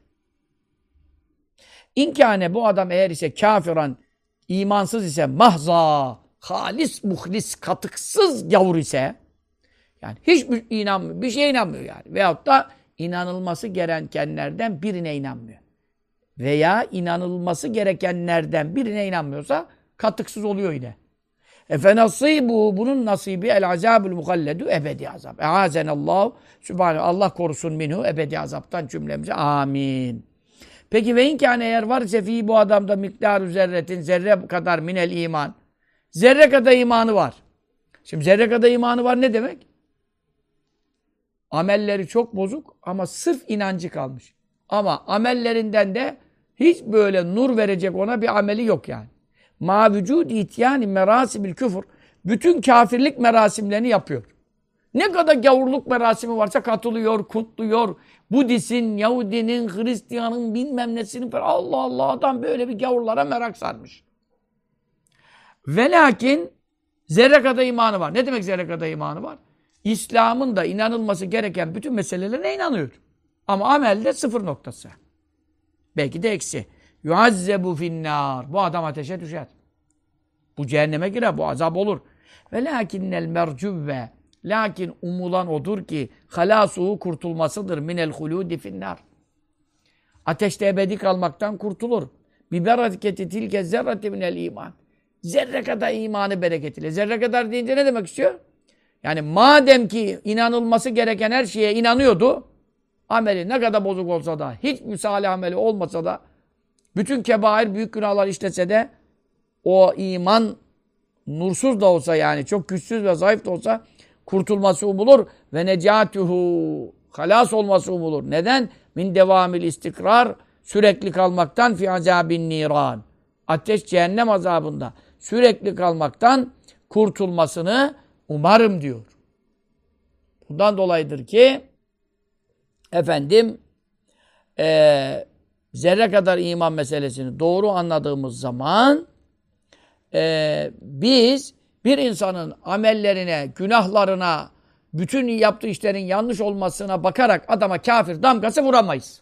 İnkâne bu adam eğer ise kafiran, imansız ise mahza, halis, muhlis, katıksız gavur ise yani hiç inanmıyor, bir şeye inanmıyor yani. Veyahut da inanılması gerekenlerden birine inanmıyor. Veya inanılması gerekenlerden birine inanmıyorsa katıksız oluyor yine. Efe nasibu bunun nasibi el azabul muhalledu ebedi azap. Eazenallahu subhanahu Allah korusun minhu ebedi azaptan cümlemize. Amin. Peki ve inkâne eğer var ise bu adamda miktarı zerretin zerre kadar minel iman. Zerre kadar imanı var. Şimdi zerre kadar imanı var ne demek? Amelleri çok bozuk ama sırf inancı kalmış. Ama amellerinden de hiç böyle nur verecek ona bir ameli yok yani. Ma vücud ityani merasimil küfür. Bütün kafirlik merasimlerini yapıyor. Ne kadar gavurluk merasimi varsa katılıyor, kutluyor. Budist'in, Yahudinin, Hristiyan'ın bilmem nesinin falan. Allah Allah adam böyle bir gavurlara merak sarmış. Ve lakin zerre kadar imanı var. Ne demek zerre kadar imanı var? İslam'ın da inanılması gereken bütün meselelerine inanıyor. Ama amelde sıfır noktası. Belki de eksi. Yuazzebu finnar. Bu adam ateşe düşer. Bu cehenneme girer. Bu azap olur. Ve lakinnel mercüvve. Lakin umulan odur ki halasuhu kurtulmasıdır minel huludi finnar. Ateşte ebedi kalmaktan kurtulur. Biber hareketi tilke zerreti minel iman. Zerre kadar imanı bereketiyle. Zerre kadar deyince ne demek istiyor? Yani madem ki inanılması gereken her şeye inanıyordu, ameli ne kadar bozuk olsa da, hiç misali ameli olmasa da, bütün kebair büyük günahlar işlese de, o iman nursuz da olsa yani çok güçsüz ve zayıf da olsa kurtulması umulur ve necatuhu halas olması umulur. Neden? Min devamil istikrar sürekli kalmaktan fi azabin niran. Ateş cehennem azabında sürekli kalmaktan kurtulmasını umarım diyor. Bundan dolayıdır ki efendim e, zerre kadar iman meselesini doğru anladığımız zaman e, biz bir insanın amellerine, günahlarına, bütün yaptığı işlerin yanlış olmasına bakarak adama kafir damgası vuramayız.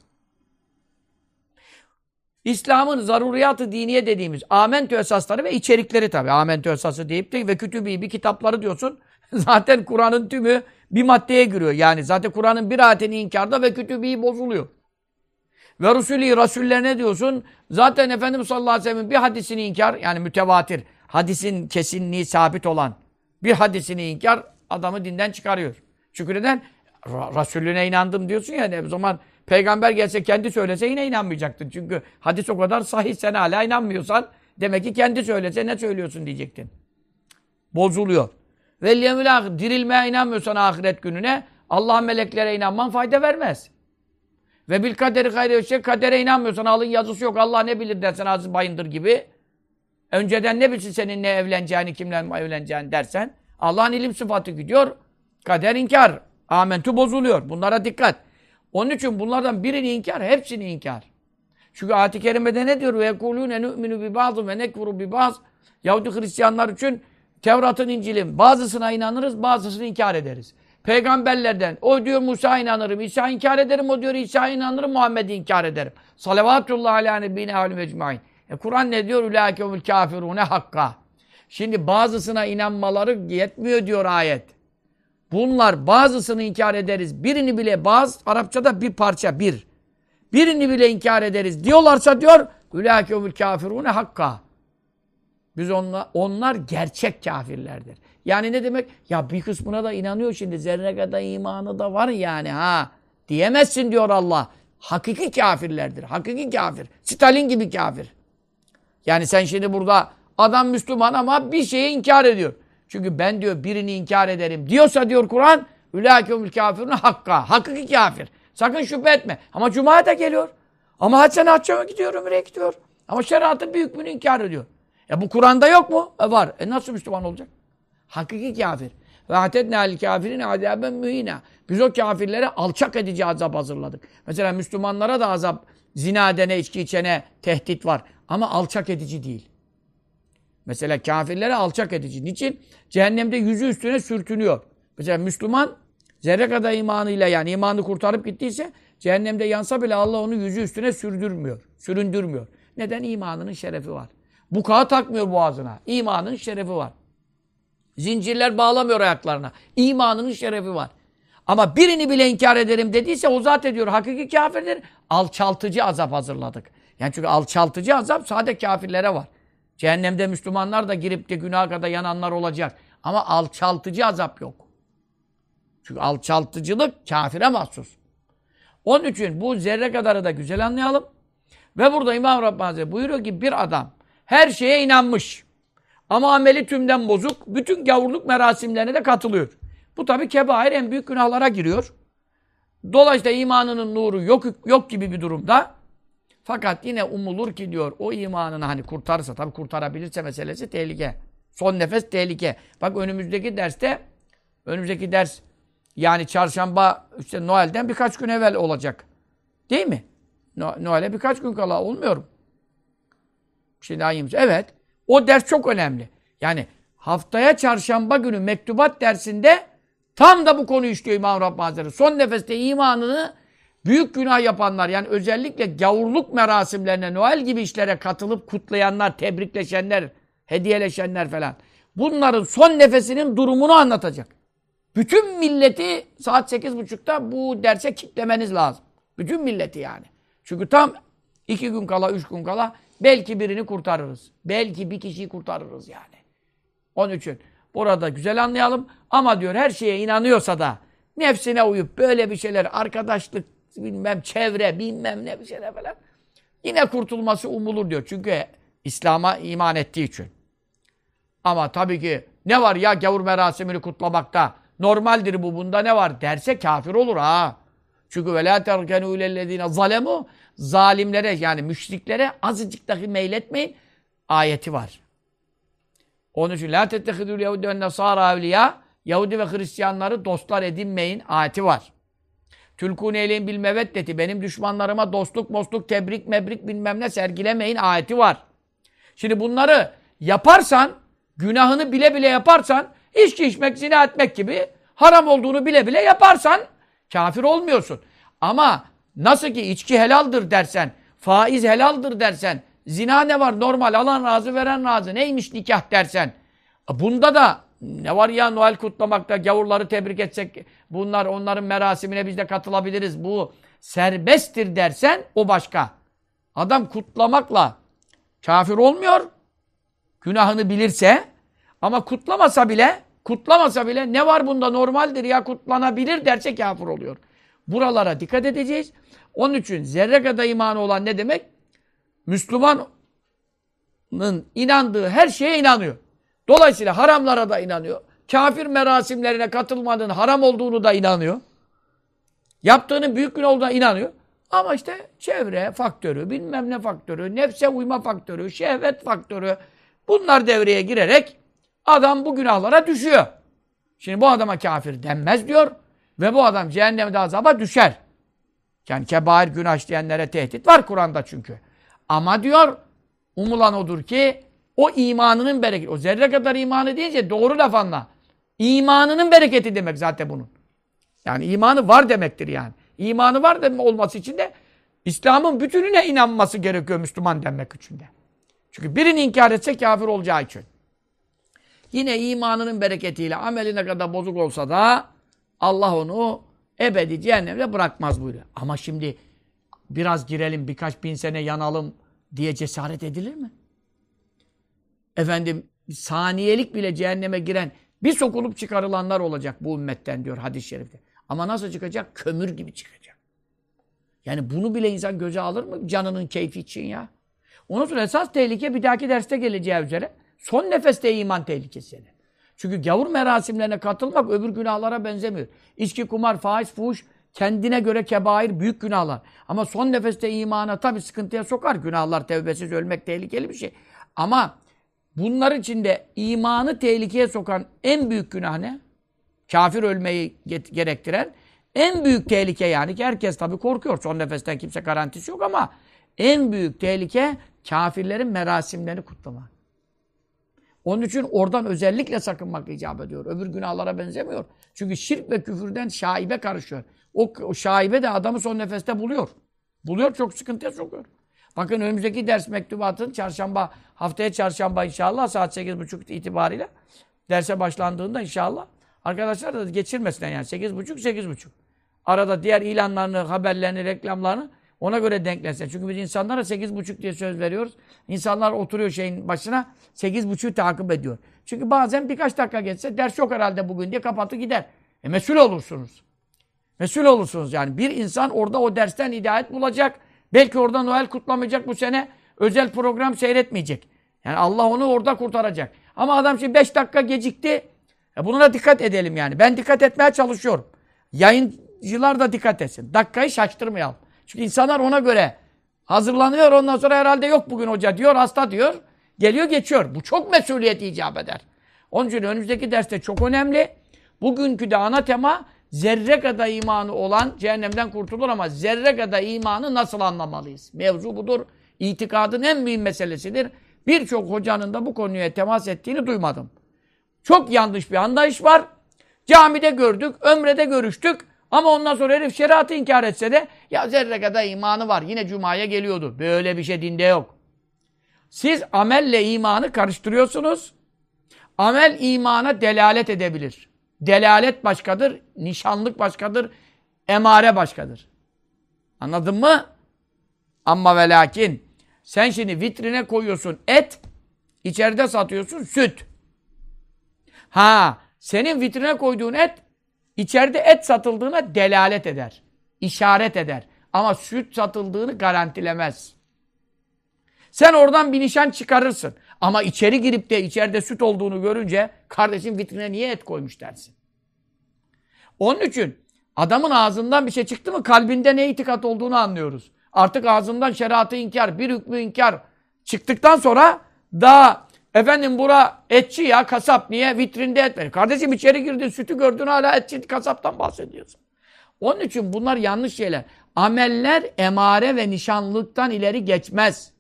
İslam'ın zaruriyatı diniye dediğimiz amentü esasları ve içerikleri tabi. Amentü esası deyip de ve kütübü bir kitapları diyorsun. Zaten Kur'an'ın tümü bir maddeye giriyor. Yani zaten Kur'an'ın bir ayetini inkarda ve kütübü bozuluyor. Ve Resulü Rasullerine diyorsun. Zaten Efendimiz sallallahu aleyhi ve sellem'in bir hadisini inkar yani mütevatir. Hadisin kesinliği sabit olan bir hadisini inkar adamı dinden çıkarıyor. Çünkü neden? Resulüne inandım diyorsun ya. ne- O zaman peygamber gelse kendi söylese yine inanmayacaktın. Çünkü hadis o kadar sahih sen hala inanmıyorsan demek ki kendi söylese ne söylüyorsun diyecektin. Bozuluyor. Ve yevmil ahir, dirilmeye inanmıyorsan ahiret gününe Allah'ın meleklere inanman fayda vermez. Ve bil kaderi gayri şey kadere inanmıyorsan alın yazısı yok Allah ne bilir dersen Aziz Bayındır gibi. Önceden ne bilsin senin ne evleneceğini, kimle evleneceğini dersen Allah'ın ilim sıfatı gidiyor. Kader inkar. Amentü bozuluyor. Bunlara dikkat. Onun için bunlardan birini inkar, hepsini inkar. Çünkü ayet-i kerimede ne diyor? Bazı ve nekfuru bi bazı. Yahudi Hristiyanlar için Tevrat'ın, İncil'in bazısına inanırız, bazısını inkar ederiz. Peygamberlerden o diyor Musa inanırım, İsa inkar ederim, o diyor İsa inanırım, Muhammed'i inkar ederim. Salavatullah ala nebine halim ecmain. E Kur'an ne diyor? Ülâkevül kafirûne hakka. Şimdi bazısına inanmaları yetmiyor diyor ayet. Bunlar bazısını inkar ederiz. Birini bile bazı Arapçada bir parça bir. Birini bile inkar ederiz diyorlarsa diyor ülâkevül kafirûne hakka. Biz onlar, onlar gerçek kafirlerdir. Yani ne demek? Ya bir kısmına da inanıyor şimdi. Zerre kadar imanı da var yani ha. Diyemezsin diyor Allah. Hakiki kafirlerdir. Hakiki kafir. Stalin gibi kafir. Yani sen şimdi burada adam Müslüman ama bir şeyi inkar ediyor. Çünkü ben diyor birini inkar ederim diyorsa diyor Kur'an ülâkümül kafirun hakka. Hakiki kafir. Sakın şüphe etme. Ama Cuma'ya da geliyor. Ama hadi sen hacca mı gidiyor, ömreye gidiyor. Ama şeriatın bir hükmünü inkar ediyor. E bu Kur'an'da yok mu? E var. E nasıl Müslüman olacak? Hakiki kafir. Ve atedne al kafirin azaben mühina. Biz o kafirlere alçak edici azap hazırladık. Mesela Müslümanlara da azap, zina edene, içki içene tehdit var. Ama alçak edici değil. Mesela kafirlere alçak edici. Niçin? Cehennemde yüzü üstüne sürtünüyor. Mesela Müslüman zerre kadar imanıyla yani imanı kurtarıp gittiyse cehennemde yansa bile Allah onu yüzü üstüne sürdürmüyor. Süründürmüyor. Neden? İmanının şerefi var. Bukağı takmıyor boğazına. İmanın şerefi var. Zincirler bağlamıyor ayaklarına. İmanının şerefi var. Ama birini bile inkar ederim dediyse o zat ediyor. Hakiki kafirdir. Alçaltıcı azap hazırladık. Yani çünkü alçaltıcı azap sade kafirlere var. Cehennemde Müslümanlar da girip de günah kadar yananlar olacak. Ama alçaltıcı azap yok. Çünkü alçaltıcılık kafire mahsus. Onun için bu zerre kadarı da güzel anlayalım. Ve burada İmam Rabbani Hazretleri buyuruyor ki bir adam her şeye inanmış. Ama ameli tümden bozuk. Bütün gavurluk merasimlerine de katılıyor. Bu tabi kebair en büyük günahlara giriyor. Dolayısıyla imanının nuru yok, yok gibi bir durumda. Fakat yine umulur ki diyor o imanını hani kurtarırsa tabi kurtarabilirse meselesi tehlike. Son nefes tehlike. Bak önümüzdeki derste önümüzdeki ders yani çarşamba işte Noel'den birkaç gün evvel olacak. Değil mi? No Noel'e birkaç gün kala olmuyor mu? Şimdi ayımız. Evet. O ders çok önemli. Yani haftaya çarşamba günü mektubat dersinde tam da bu konuyu işliyor İmam Rabbani Hazretleri. Son nefeste imanını büyük günah yapanlar yani özellikle gavurluk merasimlerine, Noel gibi işlere katılıp kutlayanlar, tebrikleşenler, hediyeleşenler falan. Bunların son nefesinin durumunu anlatacak. Bütün milleti saat sekiz buçukta bu derse kitlemeniz lazım. Bütün milleti yani. Çünkü tam iki gün kala, üç gün kala belki birini kurtarırız. Belki bir kişiyi kurtarırız yani. Onun için burada güzel anlayalım. Ama diyor her şeye inanıyorsa da nefsine uyup böyle bir şeyler, arkadaşlık, bilmem çevre, bilmem ne bir şeyler falan yine kurtulması umulur diyor. Çünkü İslam'a iman ettiği için. Ama tabii ki ne var ya gavur merasimini kutlamakta? Normaldir bu. Bunda ne var? Derse kafir olur ha. Çünkü ve la terkenu ilellezine zalemu zalimlere yani müşriklere azıcık dahi meyletmeyin ayeti var. Onun için la tettehidul yehudi ve nesara evliya Yahudi ve Hristiyanları dostlar edinmeyin ayeti var. Tülkûne eyleyin bil meveddeti benim düşmanlarıma dostluk, mostluk, tebrik, mebrik bilmem ne sergilemeyin ayeti var. Şimdi bunları yaparsan, günahını bile bile yaparsan, içki içmek, zina etmek gibi haram olduğunu bile bile yaparsan kafir olmuyorsun. Ama nasıl ki içki helaldir dersen, faiz helaldir dersen, zina ne var normal alan razı veren razı neymiş nikah dersen, bunda da ne var ya Noel kutlamakta gavurları tebrik etsek bunlar onların merasimine biz de katılabiliriz. Bu serbesttir dersen o başka. Adam kutlamakla kafir olmuyor. Günahını bilirse ama kutlamasa bile Kutlamasa bile ne var bunda normaldir ya kutlanabilir derse kafir oluyor. Buralara dikkat edeceğiz. Onun için zerre kadar imanı olan ne demek? Müslümanın inandığı her şeye inanıyor. Dolayısıyla haramlara da inanıyor. Kafir merasimlerine katılmanın haram olduğunu da inanıyor. Yaptığının büyük gün olduğuna inanıyor. Ama işte çevre faktörü, bilmem ne faktörü, nefse uyma faktörü, şehvet faktörü bunlar devreye girerek adam bu günahlara düşüyor. Şimdi bu adama kafir denmez diyor ve bu adam cehennemde azaba düşer. Yani kebair günah işleyenlere tehdit var Kur'an'da çünkü. Ama diyor umulan odur ki o imanının bereketi. O zerre kadar imanı deyince doğru laf anla. İmanının bereketi demek zaten bunun. Yani imanı var demektir yani. İmanı var demek olması için de İslam'ın bütününe inanması gerekiyor Müslüman demek için de. Çünkü birini inkar etse kafir olacağı için. Yine imanının bereketiyle ameli ne kadar bozuk olsa da Allah onu ebedi cehennemde bırakmaz buyuruyor. Ama şimdi biraz girelim birkaç bin sene yanalım diye cesaret edilir mi? Efendim saniyelik bile cehenneme giren bir sokulup çıkarılanlar olacak bu ümmetten diyor hadis-i şerifte. Ama nasıl çıkacak? Kömür gibi çıkacak. Yani bunu bile insan göze alır mı canının keyfi için ya? Ondan sonra esas tehlike bir dahaki derste geleceği üzere son nefeste iman tehlikesi. Çünkü gavur merasimlerine katılmak öbür günahlara benzemiyor. İçki, kumar, faiz, fuhuş kendine göre kebair büyük günahlar. Ama son nefeste imana tabii sıkıntıya sokar. Günahlar tevbesiz ölmek tehlikeli bir şey. Ama bunlar içinde imanı tehlikeye sokan en büyük günah ne? Kafir ölmeyi gerektiren en büyük tehlike yani ki herkes tabii korkuyor. Son nefesten kimse garantisi yok ama en büyük tehlike kafirlerin merasimlerini kutlamak. Onun için oradan özellikle sakınmak icap ediyor. Öbür günahlara benzemiyor. Çünkü şirk ve küfürden şaibe karışıyor. O, o şaibe de adamı son nefeste buluyor. Buluyor çok sıkıntıya sokuyor. Bakın önümüzdeki ders mektubatın çarşamba, haftaya çarşamba inşallah saat 8.30 itibariyle derse başlandığında inşallah arkadaşlar da geçirmesinler yani 8.30 8.30. Arada diğer ilanlarını, haberlerini, reklamlarını ona göre denklesin. Çünkü biz insanlara 8.5 diye söz veriyoruz. İnsanlar oturuyor şeyin başına 8.5'ü takip ediyor. Çünkü bazen birkaç dakika geçse ders yok herhalde bugün diye kapatı gider. E mesul olursunuz. Mesul olursunuz yani. Bir insan orada o dersten hidayet bulacak. Belki orada Noel kutlamayacak bu sene. Özel program seyretmeyecek. Yani Allah onu orada kurtaracak. Ama adam şimdi 5 dakika gecikti. E buna dikkat edelim yani. Ben dikkat etmeye çalışıyorum. Yayıncılar da dikkat etsin. Dakikayı şaştırmayalım. Çünkü insanlar ona göre hazırlanıyor. Ondan sonra herhalde yok bugün hoca diyor, hasta diyor. Geliyor geçiyor. Bu çok mesuliyet icap eder. Onun için önümüzdeki derste çok önemli. Bugünkü de ana tema zerre kadar imanı olan cehennemden kurtulur ama zerre kadar imanı nasıl anlamalıyız? Mevzu budur. İtikadın en büyük meselesidir. Birçok hocanın da bu konuya temas ettiğini duymadım. Çok yanlış bir anlayış var. Camide gördük, ömrede görüştük. Ama ondan sonra herif şeriatı inkar etse de ya zerre kadar imanı var. Yine cumaya geliyordu. Böyle bir şey dinde yok. Siz amelle imanı karıştırıyorsunuz. Amel imana delalet edebilir. Delalet başkadır, nişanlık başkadır, emare başkadır. Anladın mı? Ama ve lakin sen şimdi vitrine koyuyorsun et, içeride satıyorsun süt. Ha, senin vitrine koyduğun et İçeride et satıldığına delalet eder. işaret eder. Ama süt satıldığını garantilemez. Sen oradan bir nişan çıkarırsın. Ama içeri girip de içeride süt olduğunu görünce kardeşim vitrine niye et koymuş dersin. Onun için adamın ağzından bir şey çıktı mı kalbinde ne itikat olduğunu anlıyoruz. Artık ağzından şeriatı inkar, bir hükmü inkar çıktıktan sonra daha Efendim bura etçi ya kasap. Niye? Vitrinde et ver. Kardeşim içeri girdin sütü gördün hala etçi kasaptan bahsediyorsun. Onun için bunlar yanlış şeyler. Ameller emare ve nişanlıktan ileri geçmez.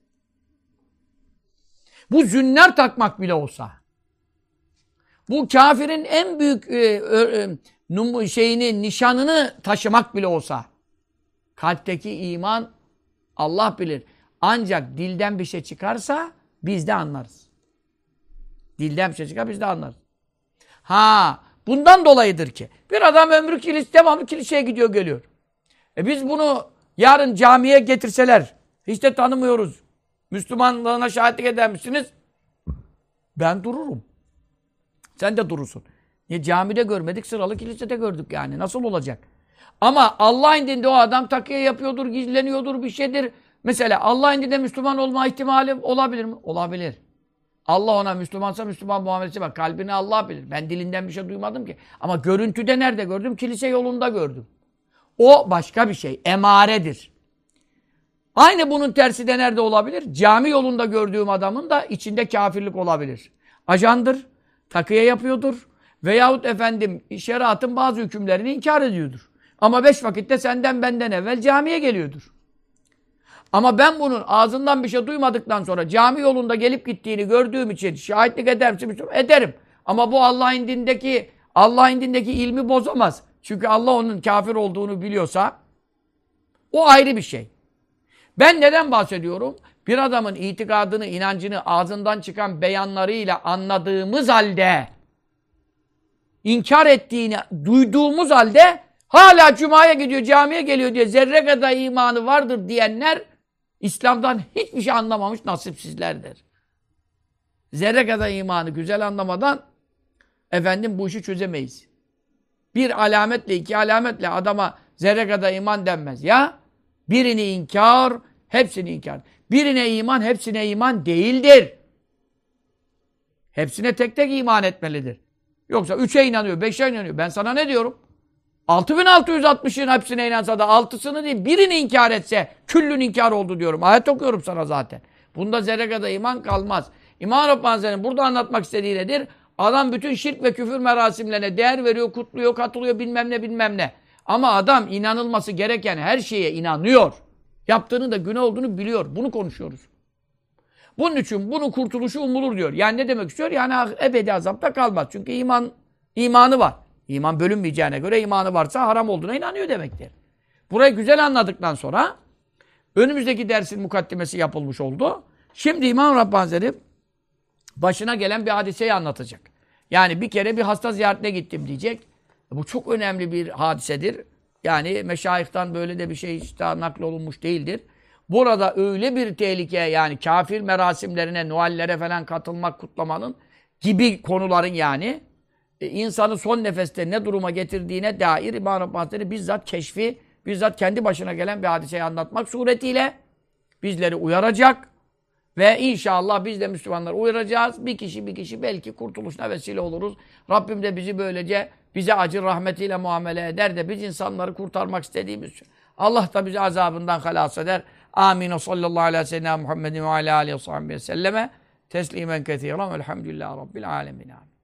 Bu zünler takmak bile olsa. Bu kafirin en büyük e, e, şeyini, nişanını taşımak bile olsa. Kalpteki iman Allah bilir. Ancak dilden bir şey çıkarsa biz de anlarız. Dilden bir şey çıkar biz de anlarız. Ha, bundan dolayıdır ki. Bir adam ömrü kilis, devamlı kiliseye gidiyor geliyor. E biz bunu yarın camiye getirseler, hiç de tanımıyoruz. Müslümanlığına şahitlik eder misiniz? Ben dururum. Sen de durursun. Niye camide görmedik, sıralı kilisede gördük yani. Nasıl olacak? Ama Allah indinde o adam takiye yapıyordur, gizleniyordur, bir şeydir. Mesela Allah indinde Müslüman olma ihtimali olabilir mi? Olabilir. Allah ona Müslümansa Müslüman muamelesi var. Kalbini Allah bilir. Ben dilinden bir şey duymadım ki. Ama görüntüde nerede gördüm? Kilise yolunda gördüm. O başka bir şey. Emaredir. Aynı bunun tersi de nerede olabilir? Cami yolunda gördüğüm adamın da içinde kafirlik olabilir. Ajandır, takıya yapıyordur veyahut efendim şeriatın bazı hükümlerini inkar ediyordur. Ama beş vakitte senden benden evvel camiye geliyordur. Ama ben bunun ağzından bir şey duymadıktan sonra cami yolunda gelip gittiğini gördüğüm için şahitlik eder misin? Ederim. Ama bu Allah indindeki Allah indindeki ilmi bozamaz. Çünkü Allah onun kafir olduğunu biliyorsa o ayrı bir şey. Ben neden bahsediyorum? Bir adamın itikadını, inancını ağzından çıkan beyanlarıyla anladığımız halde inkar ettiğini duyduğumuz halde hala cumaya gidiyor, camiye geliyor diye zerre kadar imanı vardır diyenler İslam'dan hiçbir şey anlamamış nasipsizlerdir. Zerre kadar imanı güzel anlamadan efendim bu işi çözemeyiz. Bir alametle, iki alametle adama zerre kadar iman denmez. Ya birini inkar, hepsini inkar. Birine iman, hepsine iman değildir. Hepsine tek tek iman etmelidir. Yoksa üçe inanıyor, beşe inanıyor. Ben sana ne diyorum? 6660'ın hepsine inansa da altısını değil, birini inkar etse küllün inkar oldu diyorum. Ayet okuyorum sana zaten. Bunda zerre kadar iman kalmaz. İmam Rabbani burada anlatmak istediği nedir? Adam bütün şirk ve küfür merasimlerine değer veriyor, kutluyor, katılıyor bilmem ne bilmem ne. Ama adam inanılması gereken her şeye inanıyor. Yaptığının da günah olduğunu biliyor. Bunu konuşuyoruz. Bunun için bunun kurtuluşu umulur diyor. Yani ne demek istiyor? Yani ebedi azapta kalmaz. Çünkü iman imanı var. İman bölünmeyeceğine göre imanı varsa haram olduğuna inanıyor demektir. Burayı güzel anladıktan sonra önümüzdeki dersin mukaddimesi yapılmış oldu. Şimdi İmam Rabbani Hazretleri başına gelen bir hadiseyi anlatacak. Yani bir kere bir hasta ziyaretine gittim diyecek. Bu çok önemli bir hadisedir. Yani meşayihtan böyle de bir şey işte naklolunmuş değildir. Burada öyle bir tehlike yani kafir merasimlerine, Noel'lere falan katılmak, kutlamanın gibi konuların yani e, insanı son nefeste ne duruma getirdiğine dair İmam Rabbani bizzat keşfi, bizzat kendi başına gelen bir hadiseyi anlatmak suretiyle bizleri uyaracak ve inşallah biz de Müslümanlar uyaracağız. Bir kişi bir kişi belki kurtuluşuna vesile oluruz. Rabbim de bizi böylece bize acı rahmetiyle muamele eder de biz insanları kurtarmak istediğimiz için. Allah da bizi azabından halas eder. Amin. O sallallahu aleyhi ve sellem Muhammedin ve aleyhi ve selleme teslimen kethiren velhamdülillahi rabbil alemin. Amin.